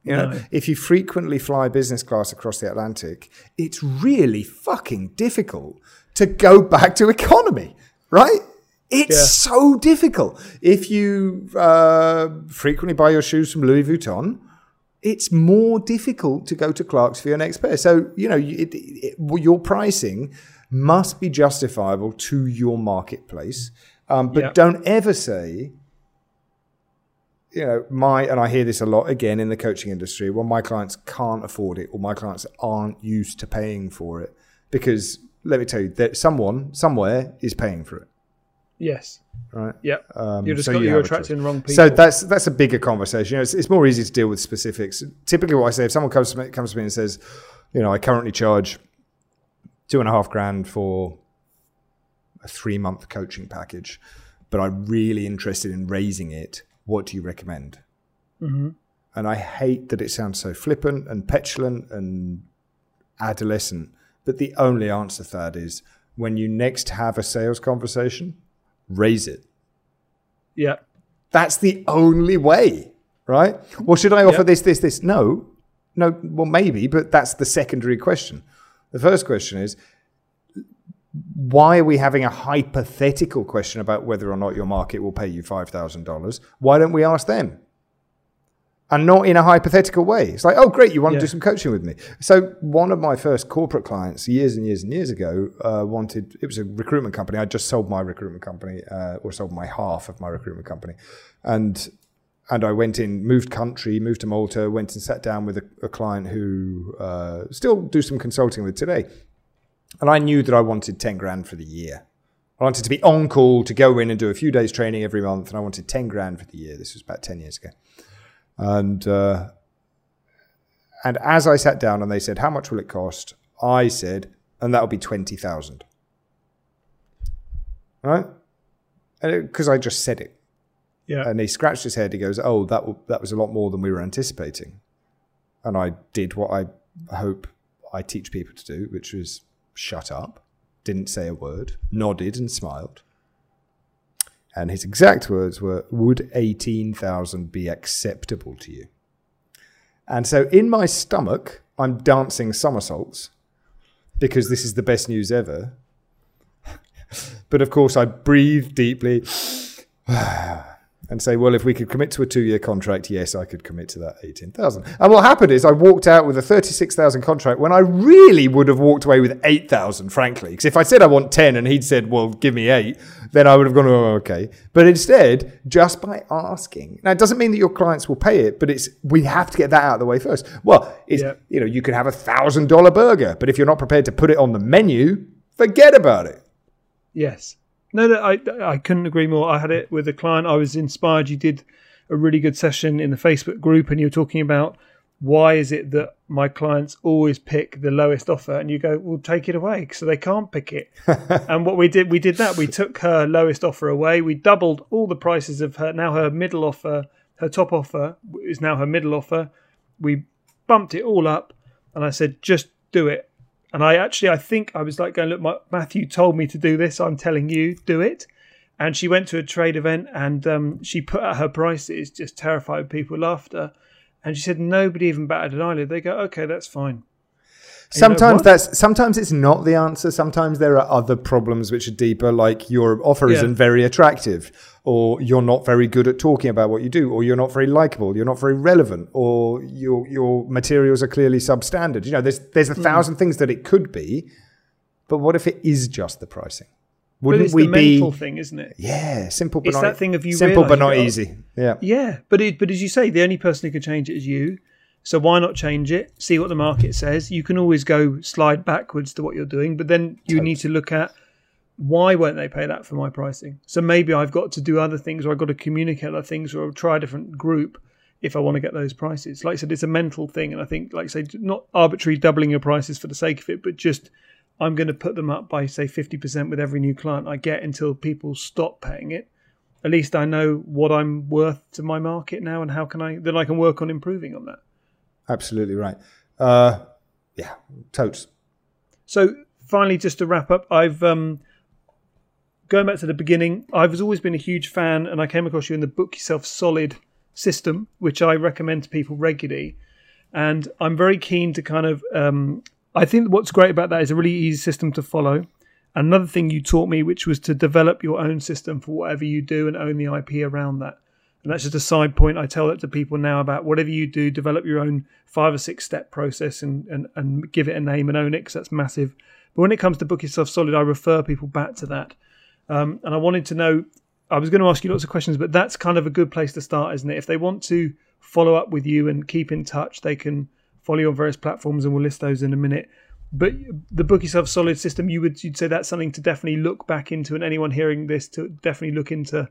you know
No.
if you frequently fly business class across the atlantic it's really fucking difficult to go back to economy right it's
Yeah.
so difficult if you uh, frequently buy your shoes from louis vuitton it's more difficult to go to Clark's for your next pair. So, you know, it, it, your pricing must be justifiable to your marketplace. Um, but
Yeah.
don't ever say, you know, my, and I hear this a lot again in the coaching industry, well, my clients can't afford it or my clients aren't used to paying for it. Because let me tell you that someone somewhere is paying for it.
Yes.
Right.
Yeah.
Um,
you're just
so
got,
you
you're
have a choice.
attracting wrong people.
So that's that's a bigger conversation. You know, it's, it's more easy to deal with specifics. Typically, what I say if someone comes to me, comes to me and says, you know, I currently charge two and a half grand for a three month coaching package, but I'm really interested in raising it. What do you recommend?
hmm
And I hate that it sounds so flippant and petulant and adolescent. But the only answer to that is when you next have a sales conversation, raise it.
Yeah.
That's the only way, right? Well, should I offer
Yep.
this, this, this? No, no. Well, maybe, but that's the secondary question. The first question is why are we having a hypothetical question about whether or not your market will pay you $5,000? Why don't we ask them? And not in a hypothetical way. It's like, oh, great, you want
Yeah.
to do some coaching with me. So, one of my first corporate clients, years and years and years ago, uh, wanted it was a recruitment company. I just sold my recruitment company, uh, or sold my half of my recruitment company. And and I went in, moved country, moved to Malta, went and sat down with a, a client who uh, still do some consulting with today. And I knew that I wanted 10 grand for the year. I wanted to be on call to go in and do a few days training every month. And I wanted 10 grand for the year. This was about 10 years ago. And, uh, and as I sat down and they said, how much will it cost? I said, and that'll be 20,000. Right? Because I just said it.
Yeah.
And he scratched his head. He goes, "Oh, that w- that was a lot more than we were anticipating." And I did what I hope I teach people to do, which was shut up, didn't say a word, nodded and smiled. And his exact words were, "Would eighteen thousand be acceptable to you?" And so, in my stomach, I'm dancing somersaults because this is the best news ever. but of course, I breathe deeply and say, well, if we could commit to a two-year contract, yes, I could commit to that eighteen thousand. And what happened is, I walked out with a thirty-six thousand contract when I really would have walked away with eight thousand, frankly. Because if I said I want ten and he'd said, well, give me eight, then I would have gone, oh, okay. But instead, just by asking, now it doesn't mean that your clients will pay it, but it's we have to get that out of the way first. Well, it's
Yeah.
you know, you could have a thousand-dollar burger, but if you're not prepared to put it on the menu, forget about it.
Yes. No, no, I I couldn't agree more. I had it with a client. I was inspired. You did a really good session in the Facebook group, and you were talking about why is it that my clients always pick the lowest offer, and you go, "Well, take it away," so they can't pick it. and what we did, we did that. We took her lowest offer away. We doubled all the prices of her. Now her middle offer, her top offer is now her middle offer. We bumped it all up, and I said, "Just do it." And I actually, I think I was like going, look, my, Matthew told me to do this. I'm telling you, do it. And she went to a trade event and um, she put out her prices, just terrified people laughed her. And she said nobody even batted an eyelid. They go, okay, that's fine.
Sometimes that's sometimes it's not the answer. Sometimes there are other problems which are deeper, like your offer
Yeah.
isn't very attractive, or you're not very good at talking about what you do, or you're not very likable, you're not very relevant, or your your materials are clearly substandard. You know, there's there's
Hmm.
a thousand things that it could be, but what if it is just the pricing? Wouldn't
it's
we
the
be?
mental thing, isn't it?
Yeah, simple but
It's
not
that thing of you
simple but not easy. Yeah,
Yeah, but it, but as you say, the only person who can change it is you. So why not change it? See what the market says. You can always go slide backwards to what you're doing, but then you need to look at why won't they pay that for my pricing? So maybe I've got to do other things, or I've got to communicate other things, or try a different group if I want to get those prices. Like I said, it's a mental thing, and I think, like I say, not arbitrary doubling your prices for the sake of it, but just I'm going to put them up by say 50% with every new client I get until people stop paying it at least I know what I'm worth to my market now, and how can I then I can work on improving on that.
Absolutely right. Uh, yeah, totes.
So finally, just to wrap up, I've um, going back to the beginning. I've always been a huge fan, and I came across you in the Book Yourself Solid system, which I recommend to people regularly. And I'm very keen to kind of. Um, I think what's great about that is a really easy system to follow. Another thing you taught me, which was to develop your own system for whatever you do and own the IP around that. And that's just a side point. I tell that to people now about whatever you do, develop your own five or six step process and, and, and give it a name and own it because that's massive. But when it comes to Book Yourself Solid, I refer people back to that. Um, and I wanted to know, I was going to ask you lots of questions, but that's kind of a good place to start, isn't it? If they want to follow up with you and keep in touch, they can follow you on various platforms and we'll list those in a minute. but the book yourself solid system, you would you'd say that's something to definitely look back into, and anyone hearing this to definitely look into.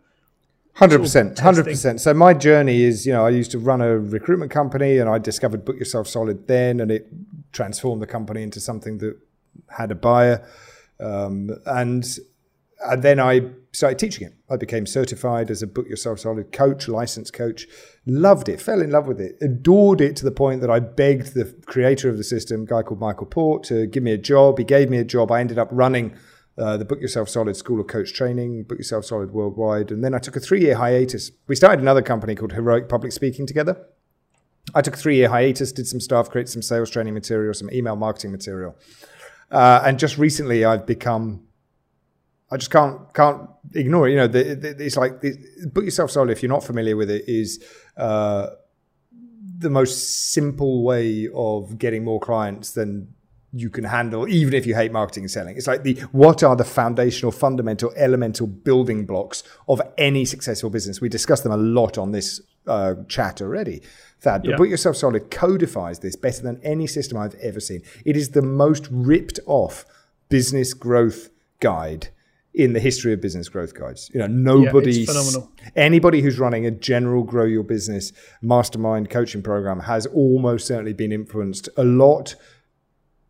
Hundred percent, hundred percent. So my journey is, you know, I used to run a recruitment company, and I discovered Book Yourself Solid then, and it transformed the company into something that had a buyer, um, and and then I started teaching it. I became certified as a Book Yourself Solid coach, licensed coach. Loved it, fell in love with it, adored it to the point that I begged the creator of the system, a guy called Michael Port, to give me a job. He gave me a job. I ended up running uh, the Book Yourself Solid School of Coach Training, Book Yourself Solid Worldwide. And then I took a three year hiatus. We started another company called Heroic Public Speaking together. I took a three year hiatus, did some stuff, created some sales training material, some email marketing material. Uh, and just recently, I've become I just can't can't ignore it. You know, the, the, it's like the, book yourself solid. If you're not familiar with it, is uh, the most simple way of getting more clients than you can handle, even if you hate marketing and selling. It's like the what are the foundational, fundamental, elemental building blocks of any successful business. We discussed them a lot on this uh, chat already. Thad, but yeah. Book Yourself Solid codifies this better than any system I've ever seen. It is the most ripped off business growth guide in the history of business growth guides. You know, nobody, yeah, anybody who's running a general grow your business mastermind coaching program has almost certainly been influenced a lot,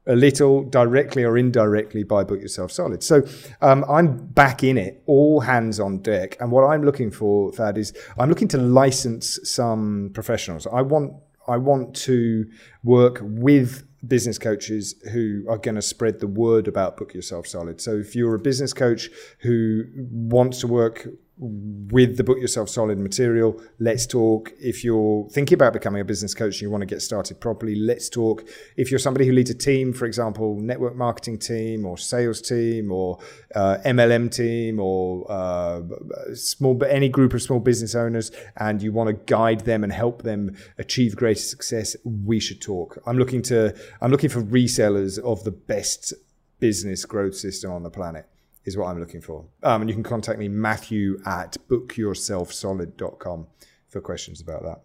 a little directly or indirectly by Book Yourself Solid. So um, I'm back in it, all hands on deck. And what I'm looking for, Thad, is I'm looking to license some professionals. I want I want to work with business coaches who are going to spread the word about Book Yourself Solid. So if you're a business coach who wants to work with the Book Yourself Solid material, let's talk. If you're thinking about becoming a business coach and you want to get started properly, let's talk. If you're somebody who leads a team, for example, network marketing team or sales team or uh, MLM team or uh, small, any group of small business owners, and you want to guide them and help them achieve greater success, we should talk. I'm looking to, I'm looking for resellers of the best business growth system on the planet is what I'm looking for. Um, and you can contact me, Matthew at bookyourselfsolid.com for questions about that.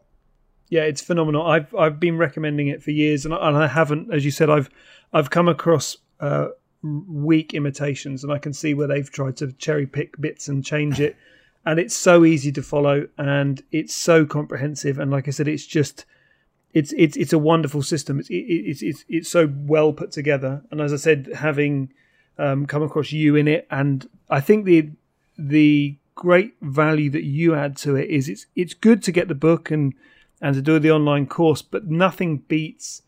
Yeah, it's phenomenal. I've I've been recommending it for years, and I, and I haven't, as you said, I've I've come across uh, weak imitations, and I can see where they've tried to cherry pick bits and change it, and it's so easy to follow, and it's so comprehensive, and like I said, it's just it's it's it's a wonderful system. It's it's it's it's so well put together, and as I said, having um, come across you in it, and I think the the great value that you add to it is it's it's good to get the book and and to do the online course, but nothing beats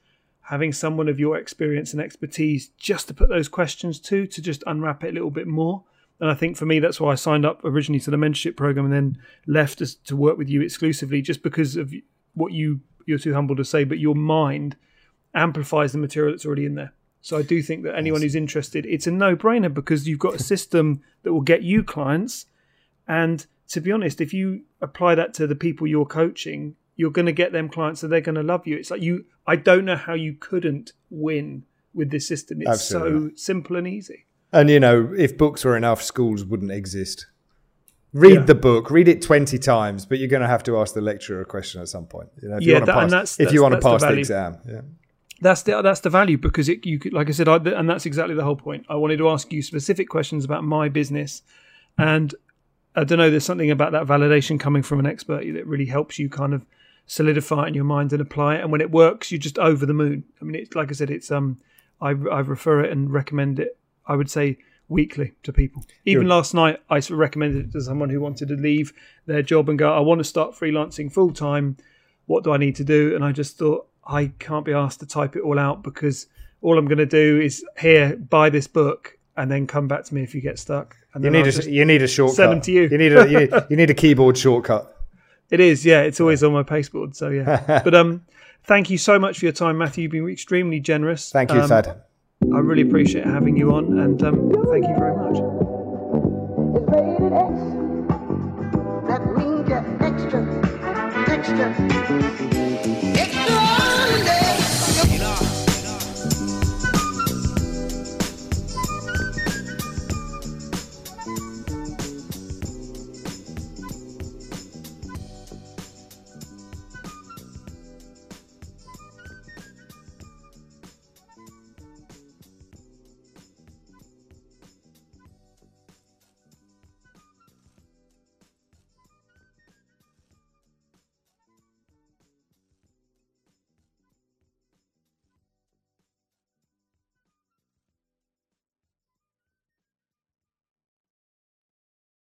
having someone of your experience and expertise just to put those questions to to just unwrap it a little bit more. And I think for me, that's why I signed up originally to the mentorship program and then left as, to work with you exclusively, just because of what you you're too humble to say, but your mind amplifies the material that's already in there. So I do think that anyone who's interested, it's a no-brainer because you've got a system that will get you clients. And to be honest, if you apply that to the people you're coaching, you're going to get them clients and they're going to love you. It's like you, I don't know how you couldn't win with this system. It's Absolutely. so simple and easy.
And you know, if books were enough, schools wouldn't exist. Read yeah. the book, read it twenty times, but you're going to have to ask the lecturer a question at some point. You know, if yeah, you want to pass, that's, if you want to pass the, the exam. Yeah
that's the that's the value because it you could like I said I, and that's exactly the whole point. I wanted to ask you specific questions about my business, and I don't know. There's something about that validation coming from an expert that really helps you kind of solidify it in your mind and apply it. And when it works, you're just over the moon. I mean, it's like I said, it's um, I I refer it and recommend it. I would say weekly to people. Even You're... last night, I recommended it to someone who wanted to leave their job and go, I want to start freelancing full time. What do I need to do? And I just thought I can't be asked to type it all out because all I'm going to do is here buy this book and then come back to me if you get stuck. And
you need
I'll
a you need a shortcut.
Send them to you.
You need a you need, you need a keyboard shortcut.
It is, yeah. It's always on my pasteboard. So yeah. but um, thank you so much for your time, Matthew. You've been extremely generous.
Thank you,
um,
Thad.
I really appreciate having you on, and um, thank you very much. That means extra, extra.